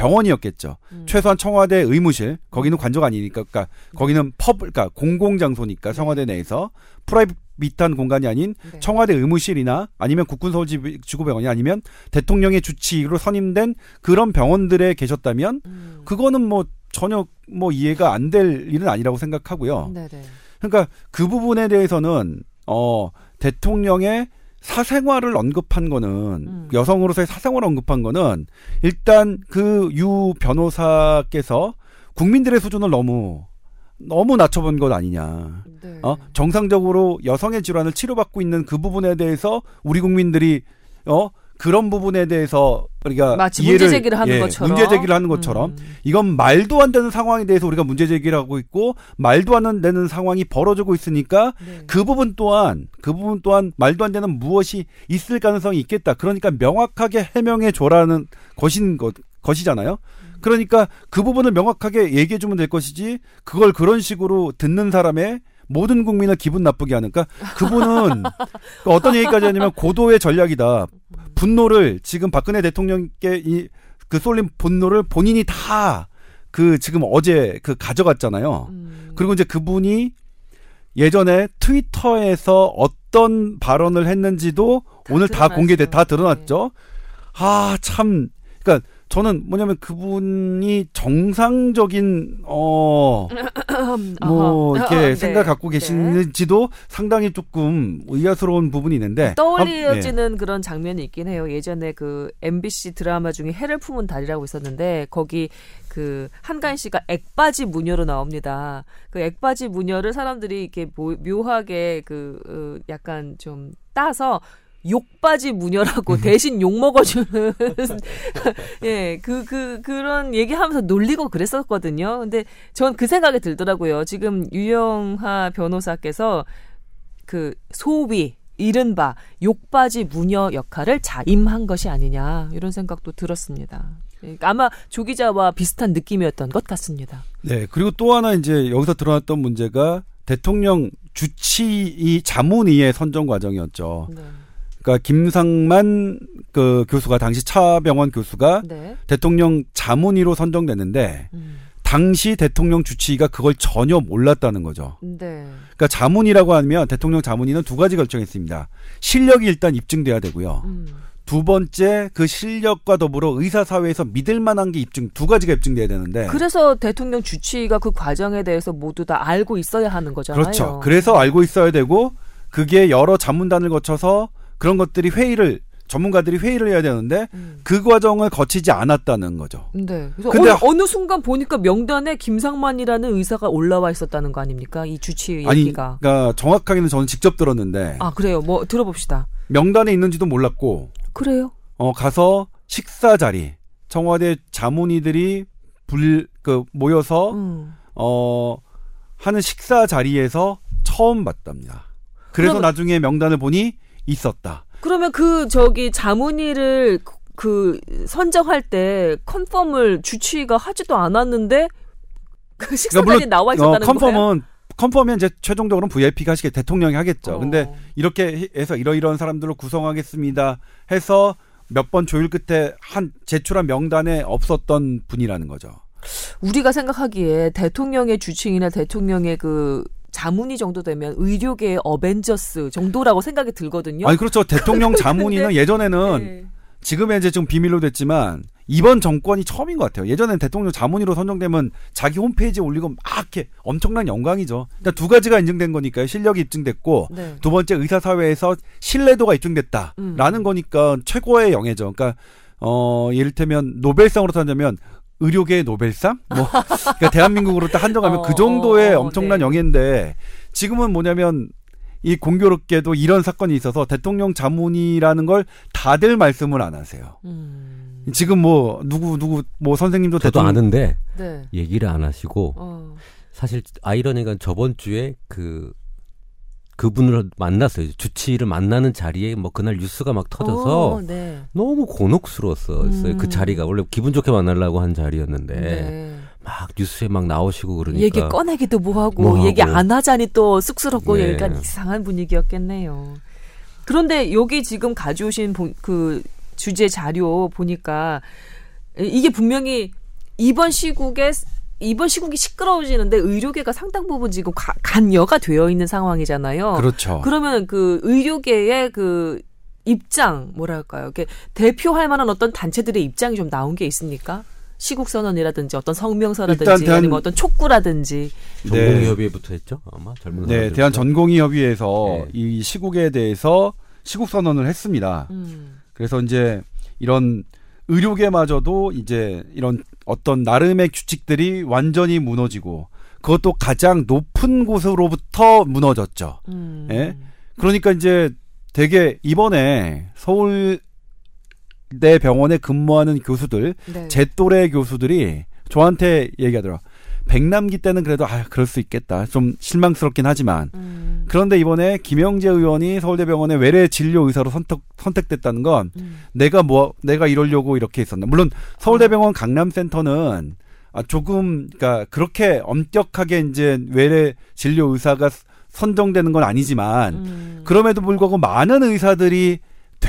병원이었겠죠. 음. 최소한 청와대 의무실 거기는 관저가 아니니까 그러니까 거기는 펍 그러니까 공공 장소니까 청와대 내에서 프라이빗한 공간이 아닌 네. 청와대 의무실이나 아니면 국군서울지구병원이 아니면 대통령의 주치의로 선임된 그런 병원들에 계셨다면 음. 그거는 뭐 전혀 뭐 이해가 안 될 일은 아니라고 생각하고요. 네네. 그러니까 그 부분에 대해서는 어 대통령의 사생활을 언급한 거는 음. 여성으로서의 사생활을 언급한 거는 일단 그 유 변호사께서 국민들의 수준을 너무 너무 낮춰본 것 아니냐. 네. 어? 정상적으로 여성의 질환을 치료받고 있는 그 부분에 대해서 우리 국민들이 어 그런 부분에 대해서 우리가 마치 이해를- 문제 제기를 하는 예, 것처럼. 문제 제기를 하는 것처럼 음. 이건 말도 안 되는 상황에 대해서 우리가 문제 제기를 하고 있고 말도 안 되는 상황이 벌어지고 있으니까 네. 그 부분 또한 그 부분 또한 말도 안 되는 무엇이 있을 가능성이 있겠다. 그러니까 명확하게 해명해 줘라는 것인 것 것이잖아요. 그러니까 그 부분을 명확하게 얘기해 주면 될 것이지 그걸 그런 식으로 듣는 사람의 모든 국민을 기분 나쁘게 하니까 그분은 그 [LAUGHS] 어떤 얘기까지 하냐면 고도의 전략이다. 분노를 지금 박근혜 대통령께 이 그 쏠린 분노를 본인이 다 그 지금 어제 그 가져갔잖아요. 음. 그리고 이제 그분이 예전에 트위터에서 어떤 발언을 했는지도 다 오늘 다 공개돼 다. 드러났죠. 아 참, 그러니까 저는 뭐냐면 그분이 정상적인 어. [CLEARS THROAT] 뭐. 이렇게 네. 생각 갖고 네. 계시는지도 상당히 조금 의아스러운 부분이 있는데 떠올려지는 그런 장면이 있긴 해요. 예전에 그 MBC 드라마 중에 해를 품은 달이라고 있었는데 거기 그 한가인 씨가 액바지 무녀로 나옵니다. 그 액바지 무녀를 사람들이 이렇게 모- 묘하게 그 어, 약간 좀 따서 욕바지 무녀라고 대신 욕 먹어주는 [LAUGHS] 예, 그, 그, 그런 얘기하면서 놀리고 그랬었거든요. 근데 전 그 생각이 들더라고요. 지금 유영하 변호사께서 그 소위 이른바 욕바지 무녀 역할을 자임한 것이 아니냐 이런 생각도 들었습니다. 그러니까 아마 조 기자와 비슷한 느낌이었던 것 같습니다. 네. 그리고 또 하나 이제 여기서 드러났던 문제가 대통령 주치의 자문위의 선정 과정이었죠. 네. 그러니까 김상만 그 교수가 당시 차병원 교수가 네. 대통령 자문위로 선정됐는데 음. 당시 대통령 주치의가 그걸 전혀 몰랐다는 거죠. 네. 그러니까 자문이라고 하면 대통령 자문위는 두 가지 결정이 있습니다. 실력이 일단 입증돼야 되고요. 음. 두 번째 그 실력과 더불어 의사 사회에서 믿을 만한 게 입증 두 가지가 입증돼야 되는데 그래서 대통령 주치의가 그 과정에 대해서 모두 다 알고 있어야 하는 거잖아요. 그렇죠. 그래서 알고 있어야 되고 그게 여러 자문단을 거쳐서 그런 것들이 회의를 전문가들이 회의를 해야 되는데 음. 그 과정을 거치지 않았다는 거죠. 네. 그래서 근데 어느, 어느 순간 보니까 명단에 김상만이라는 의사가 올라와 있었다는 거 아닙니까? 이 주치의 아니, 얘기가. 그러니까 정확하게는 저는 직접 들었는데 아 그래요. 뭐 들어봅시다. 명단에 있는지도 몰랐고 그래요? 어 가서 식사 자리 청와대 자문의들이 불 그 모여서 음. 어 하는 식사 자리에서 처음 봤답니다. 그래서 그럼- 나중에 명단을 보니 있었다. 그러면 그 저기 자문위를 그- 그 선정할 때 컨펌을 주치의가 하지도 않았는데 그 식사 그러니까 자리에 나와 어, 있었다는 거예요? 컨펌은 컨펌은 이제 최종적으로는 VIP가 하시게 대통령이 하겠죠. 어. 근데 이렇게 해서 이러이러한 사람들로 구성하겠습니다. 해서 몇 번 조율 끝에 한 제출한 명단에 없었던 분이라는 거죠. 우리가 생각하기에 대통령의 주치의나 대통령의 그 자문위 정도 되면 의료계의 어벤져스 정도라고 생각이 들거든요. 아니 그렇죠. 대통령 자문위는 [LAUGHS] 근데- 예전에는 네. 지금은 이제 좀 비밀로 됐지만 이번 정권이 처음인 것 같아요. 예전엔 대통령 자문위로 선정되면 자기 홈페이지에 올리고 막 이렇게 엄청난 영광이죠. 일단 두 가지가 인증된 거니까요. 실력이 입증됐고 네. 두 번째 의사 사회에서 신뢰도가 입증됐다라는 음. 거니까 최고의 영예죠. 그러니까 어 예를테면 노벨상으로 탄다면 의료계의 노벨상? 뭐 [LAUGHS] 그러니까 대한민국으로 딱 한정하면 어, 그 정도의 어, 엄청난 네. 영예인데 지금은 뭐냐면 이 공교롭게도 이런 사건이 있어서 대통령 자문이라는 걸 다들 말씀을 안 하세요. 음. 지금 뭐 누구 누구 뭐 선생님도 저도 대통령 아는데 네. 얘기를 안 하시고 어. 사실 아이러니가 저번 주에 그 그분을 만났어요. 주치의를 만나는 자리에 뭐 그날 뉴스가 막 터져서 어, 네. 너무 곤혹스러웠어요. 음. 그 자리가 원래 기분 좋게 만나려고 한 자리였는데 네. 막 뉴스에 막 나오시고 그러니까 얘기 꺼내기도 뭐하고 뭐하고. 얘기 안 하자니 또 쑥스럽고 네. 약간 이상한 분위기였겠네요. 그런데 여기 지금 가져오신 보- 그 주제 자료 보니까 이게 분명히 이번 시국에 이번 시국이 시끄러워지는데 의료계가 상당 부분 지금 가- 간여가 되어 있는 상황이잖아요. 그렇죠. 그러면 그 의료계의 그 입장 뭐랄까요? 이렇게 대표할 만한 어떤 단체들의 입장이 좀 나온 게 있습니까? 시국 선언이라든지 어떤 성명서라든지 대한- 아니면 어떤 촉구라든지 전공의협의회부터 했죠. 아마 젊은 네. 대한 전공의협의회에서 네. 이 시국에 대해서 시국 선언을 했습니다. 음. 그래서 이제 이런 의료계마저도 이제 이런 어떤 나름의 규칙들이 완전히 무너지고 그것도 가장 높은 곳으로부터 무너졌죠. 음. 예? 그러니까 이제 되게 이번에 서울대 병원에 근무하는 교수들, 네. 제 또래 교수들이 저한테 얘기하더라. 백남기 때는 그래도 아 그럴 수 있겠다. 좀 실망스럽긴 하지만 음. 그런데 이번에 김영재 의원이 서울대병원의 외래 진료 의사로 선택 선택됐다는 건 음. 내가 뭐 내가 이러려고 이렇게 했었나. 물론 서울대병원 강남센터는 아 조금 그러니까 그렇게 엄격하게 이제 외래 진료 의사가 선정되는 건 아니지만 음. 그럼에도 불구하고 많은 의사들이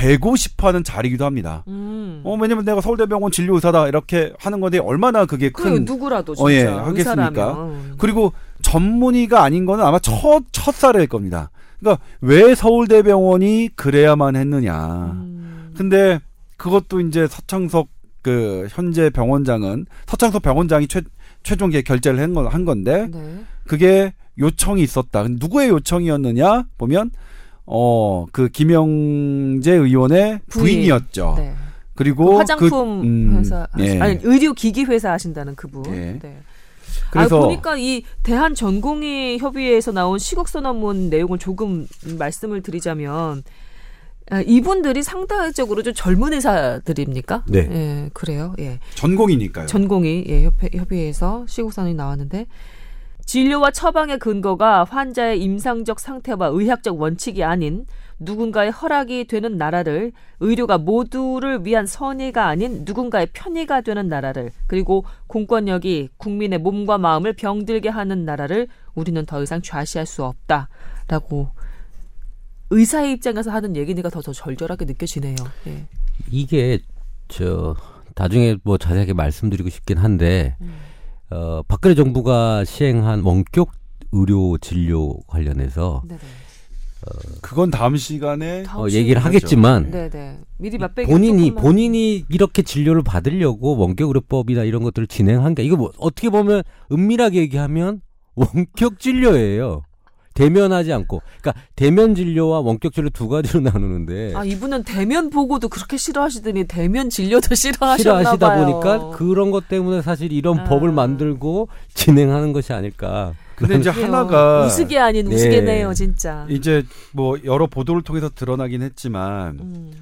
되고 싶어하는 자리이기도 합니다. 음. 어 왜냐면 내가 서울대병원 진료 의사다 이렇게 하는 건데 얼마나 그게 그큰 누구라도 진짜 어, 예, 하겠습니까? 의사라면. 그리고 전문의가 아닌 거는 아마 첫, 첫 사례일 겁니다. 그러니까 왜 서울대병원이 그래야만 했느냐. 음. 근데 그것도 이제 서창석 그 현재 병원장은 서창석 병원장이 최, 최종 계 결재를 한, 건, 한 건데 네. 그게 요청이 있었다. 누구의 요청이었느냐 보면 어 그 김영재 의원의 부인. 부인이었죠. 네. 그리고 그 화장품 그, 음, 회사 예. 아니 의료 기기 회사 하신다는 그분. 예. 네. 그래서 아, 보니까 이 대한 전공의 협의회에서 나온 시국 선언문 내용을 조금 말씀을 드리자면 아, 이분들이 상대적으로 좀 젊은 의사들입니까? 네. 예, 그래요. 예. 전공이니까요. 전공의 예, 협회, 협의회에서 시국 선언이 나왔는데 진료와 처방의 근거가 환자의 임상적 상태와 의학적 원칙이 아닌 누군가의 허락이 되는 나라를 의료가 모두를 위한 선의가 아닌 누군가의 편의가 되는 나라를 그리고 공권력이 국민의 몸과 마음을 병들게 하는 나라를 우리는 더 이상 좌시할 수 없다라고 의사의 입장에서 하는 얘기니까 더, 더 절절하게 느껴지네요. 예. 이게 저 나중에 뭐 자세하게 말씀드리고 싶긴 한데 음. 어 박근혜 정부가 시행한 원격 의료 진료 관련해서 네네. 그건 다음 시간에 다음 어, 얘기를 하겠죠. 하겠지만 네네. 미리 맛배기 본인이 조금만- 본인이 이렇게 진료를 받으려고 원격 의료법이나 이런 것들을 진행한 게 이거 뭐 어떻게 보면 은밀하게 얘기하면 [LAUGHS] 원격 진료예요. 대면하지 않고 그러니까 대면 진료와 원격 진료 두 가지로 [LAUGHS] 나누는데 아 이분은 대면 보고도 그렇게 싫어하시더니 대면 진료도 [LAUGHS] 싫어하셨나 싫어하시다 봐요. 보니까 그런 것 때문에 사실 이런 아. 법을 만들고 진행하는 것이 아닐까. 근데 이제. 하나가 우스개 아닌 네. 우스개네요, 진짜. 이제 뭐 여러 보도를 통해서 드러나긴 했지만 음.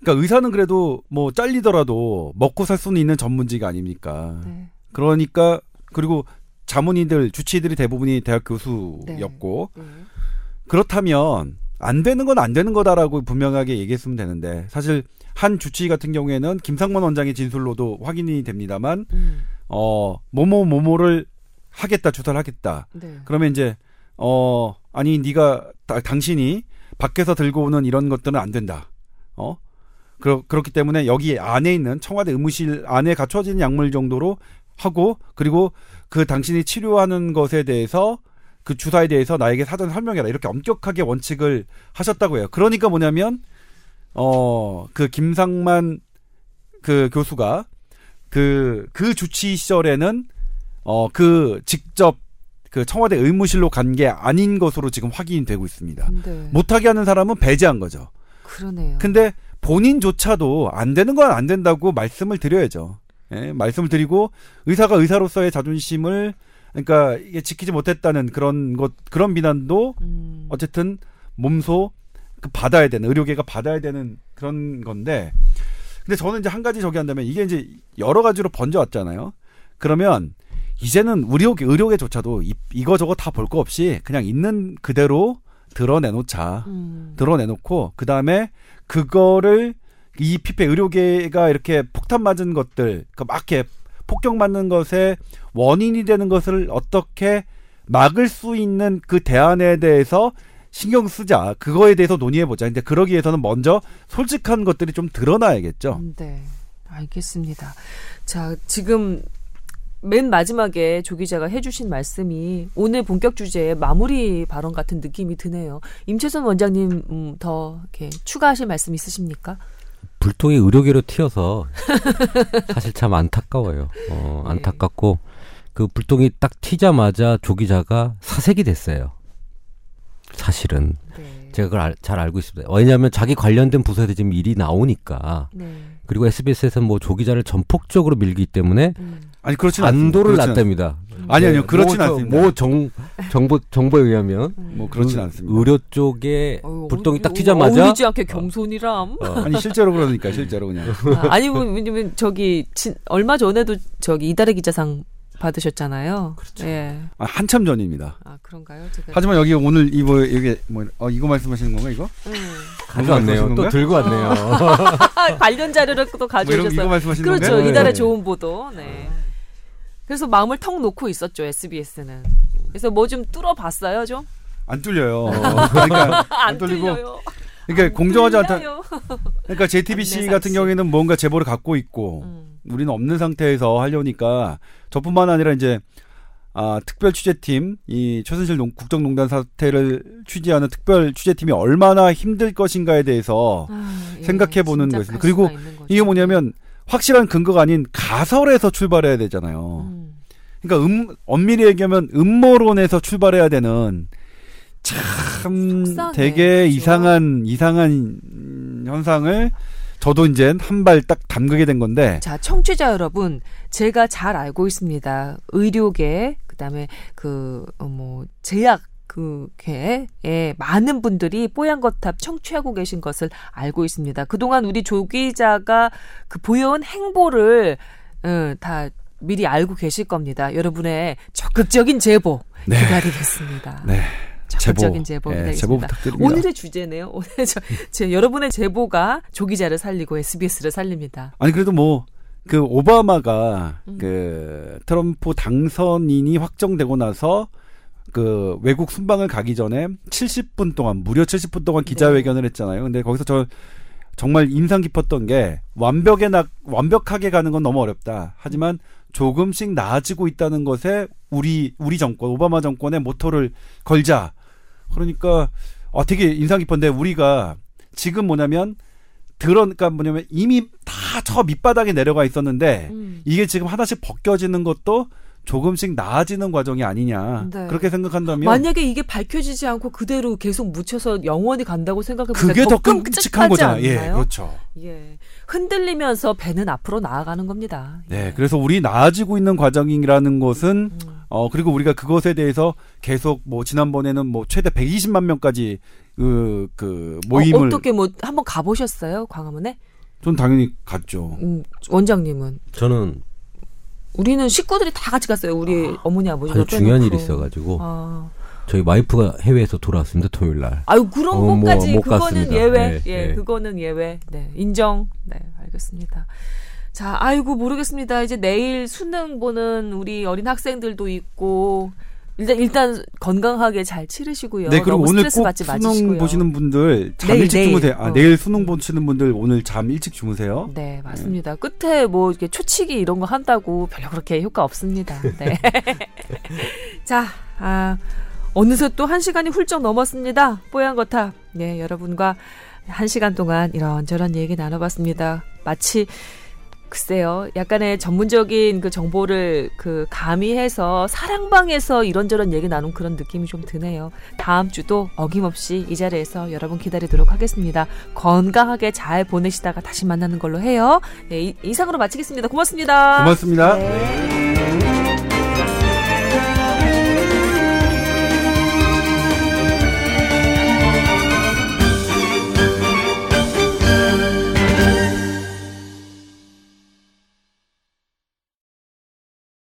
그러니까 의사는 그래도 뭐 잘리더라도 먹고 살 수는 있는 전문직이 아닙니까? 네. 그러니까 그리고 자문의들 주치의들이 대부분이 대학 교수였고 네. 그렇다면 안 되는 건 안 되는 거다라고 분명하게 얘기했으면 되는데 사실 한 주치의 같은 경우에는 김상만 원장의 진술로도 확인이 됩니다만 음. 어 뭐뭐 뭐뭐를 하겠다 주사를 하겠다 네. 그러면 이제 어 아니 네가 다- 당신이 밖에서 들고 오는 이런 것들은 안 된다. 어? 그렇 그렇기 때문에 여기 안에 있는 청와대 의무실 안에 갖춰진 약물 정도로 하고 그리고 그 당신이 치료하는 것에 대해서 그 주사에 대해서 나에게 사전 설명해라 이렇게 엄격하게 원칙을 하셨다고 해요. 그러니까 뭐냐면 어 그 김상만 그 교수가 그그 주치 시절에는 어 그 직접 그 청와대 의무실로 간 게 아닌 것으로 지금 확인이 되고 있습니다. 네. 못하게 하는 사람은 배제한 거죠. 그러네요. 근데 본인조차도 안 되는 건 안 된다고 말씀을 드려야죠. 예, 말씀을 드리고 의사가 의사로서의 자존심을 그러니까 이게 지키지 못했다는 그런 것 그런 비난도 음. 어쨌든 몸소 그 받아야 되는 의료계가 받아야 되는 그런 건데 근데 저는 이제 한 가지 저기 한다면 이게 이제 여러 가지로 번져 왔잖아요. 그러면 이제는 의료계 의료계조차도 이, 이거 저거 다 볼 거 없이 그냥 있는 그대로 드러내놓자. 음. 드러내놓고 그 다음에 그거를 이 피폐 의료계가 이렇게 폭탄 맞은 것들 그막 이렇게 폭격 맞는 것에 원인이 되는 것을 어떻게 막을 수 있는 그 대안에 대해서 신경 쓰자 그거에 대해서 논의해 보자. 근데 그러기 위해서는 먼저 솔직한 것들이 좀 드러나야겠죠. 네. 알겠습니다. 자, 지금 맨 마지막에 조 기자가 해주신 말씀이 오늘 본격 주제의 마무리 발언 같은 느낌이 드네요. 임채선 원장님 음, 더 이렇게 추가하실 말씀 있으십니까? 불똥이 의료계로 튀어서 [LAUGHS] 사실 참 안타까워요. 어, 네. 안타깝고 그 불똥이 딱 튀자마자 조 기자가 사색이 됐어요. 사실은 네. 제가 그걸 알- 잘 알고 있습니다. 왜냐하면 자기 관련된 부서에서 지금 일이 나오니까 네. 그리고 SBS에서는 뭐조 기자를 전폭적으로 밀기 때문에 음. 아니 그렇진 안도를 않습니다. 그렇진 놨답니다. 아니 아니요 네, 그렇진 모 저- 않습니다. 모 정, 정보 정보에 의하면 음. 뭐 그렇진 의- 않습니다. 의료 쪽에 어휴, 불똥이 딱 튀자마자 어울리지 않게 겸손이람. 어, 아니 실제로 그러니까 실제로 그냥 아, 아니 뭐, 왜냐면 저기 진, 얼마 전에도 저기 이달의 기자상 받으셨잖아요. 그렇죠. 예. 아, 한참 전입니다. 아 그런가요? 제가 하지만 여기 오늘 이뭐 이게 뭐 어, 이거 말씀하시는 건가 이거? 음. 가져왔네요. 또? 들고 왔네요. [LAUGHS] 관련 자료를 또뭐 가져오셨어요. 이거 말씀하시는 그렇죠. 건가요? 이달의 네. 좋은 보도. 네. 그래서 마음을 턱 놓고 있었죠 SBS는. 그래서 뭐 좀 뚫어봤어요 좀. 안 뚫려요. 그러니까 [LAUGHS] 안, 안 뚫리고 뚫려요. 그러니까 공정하지 않다. 그러니까 JTBC 같은. 경우에는 뭔가 제보를 갖고 있고 음. 우리는 없는 상태에서 하려니까 저뿐만 아니라 이제 아, 특별 취재팀 이 최순실 농- 국정농단 사태를 취재하는 특별 취재팀이 얼마나 힘들 것인가에 대해서 아, 예, 생각해 보는 거였습니다. 그리고. 이게 뭐냐면 확실한 근거가 아닌 가설에서 출발해야 되잖아요. 음. 그러니까 음, 엄밀히 얘기하면 음모론에서 출발해야 되는 참 속상해, 되게 그죠? 이상한 이상한 음, 현상을 저도 이제 한 발 딱 담그게 된 건데 자, 청취자 여러분, 제가 잘 알고 있습니다. 의료계, 그다음에 그, 어, 뭐, 제약, 그계에 많은 분들이 뽀얀 거탑 청취하고 계신 것을 알고 있습니다. 그동안 우리 조 기자가 그 보여온 행보를 어, 다 미리 알고 계실 겁니다. 여러분의 적극적인 제보 네. 기다리겠습니다. 네. 적극적인 제보, 예, 기다리겠습니다. 제보 부탁드립니다. 오늘의 주제네요. 오늘 저, 제 여러분의 제보가 조기자를 살리고 SBS를 살립니다. 아니 그래도 뭐 그 오바마가 음. 그 트럼프 당선인이 확정되고 나서 그 외국 순방을 가기 전에 70분 동안 무려 70분 동안 기자회견을 했잖아요. 근데 거기서 저 정말 인상 깊었던 게 완벽에 나 완벽하게 가는 건 너무 어렵다. 하지만 조금씩 나아지고 있다는 것에 우리 우리 정권 오바마 정권의 모토를 걸자. 그러니까 어 되게 인상 깊었는데 우리가 지금 뭐냐면 그러니까 뭐냐면 이미 다 저 밑바닥에 내려가 있었는데 음. 이게 지금 하나씩 벗겨지는 것도 조금씩 나아지는 과정이 아니냐 네. 그렇게 생각한다면 만약에 이게 밝혀지지 않고 그대로 계속 묻혀서 영원히 간다고 생각해보면 그게 더 끔찍한 거잖아요. 예? 그렇죠. 예. 흔들리면서 배는 앞으로 나아가는 겁니다. 네, 그래서 우리 나아지고 있는 과정이라는 것은 음. 어 그리고 우리가 그것에 대해서 계속 뭐 지난번에는 뭐 최대 120만 명까지 그, 그 모임을 어, 어떻게 뭐 한번 가보셨어요? 광화문에? 전 당연히 갔죠. 음, 원장님은 저는 우리는 식구들이 다 같이 갔어요. 우리 어머니 아버지 아주 중요한 일이 있어가지고 아. 저희 와이프가 해외에서 돌아왔습니다 토요일 날. 아유 그런 어, 뭐, 것까지 못 그거는 갔습니다. 예외. 네, 예, 네. 그거는 예외. 네, 인정. 네, 알겠습니다. 자, 아이고 모르겠습니다. 이제 내일 수능 보는 우리 어린 학생들도 있고 일단 일단 건강하게 잘 치르시고요. 네, 그리고 오늘 꼭 받지 수능 마시고요. 보시는 분들 잠 내일, 일찍 내일. 주무세요. 아, 어. 내일 수능 보시는 분들 오늘 잠 일찍 주무세요. 네, 맞습니다. 끝에 뭐 이렇게 초치기 이런 거 한다고 별로 그렇게 효과 없습니다. 네. [LAUGHS] [LAUGHS] 자, 아, 어느새 또 한 시간이 훌쩍 넘었습니다. 뽀얀 거탑. 네, 여러분과 한 시간 동안 이런저런 얘기 나눠봤습니다. 마치 글쎄요, 약간의 전문적인 그 정보를 그 가미해서 사랑방에서 이런저런 얘기 나눈 그런 느낌이 좀 드네요. 다음 주도 어김없이 이 자리에서 여러분 기다리도록 하겠습니다. 건강하게 잘 보내시다가 다시 만나는 걸로 해요. 네, 이, 이상으로 마치겠습니다. 고맙습니다. 고맙습니다. 네.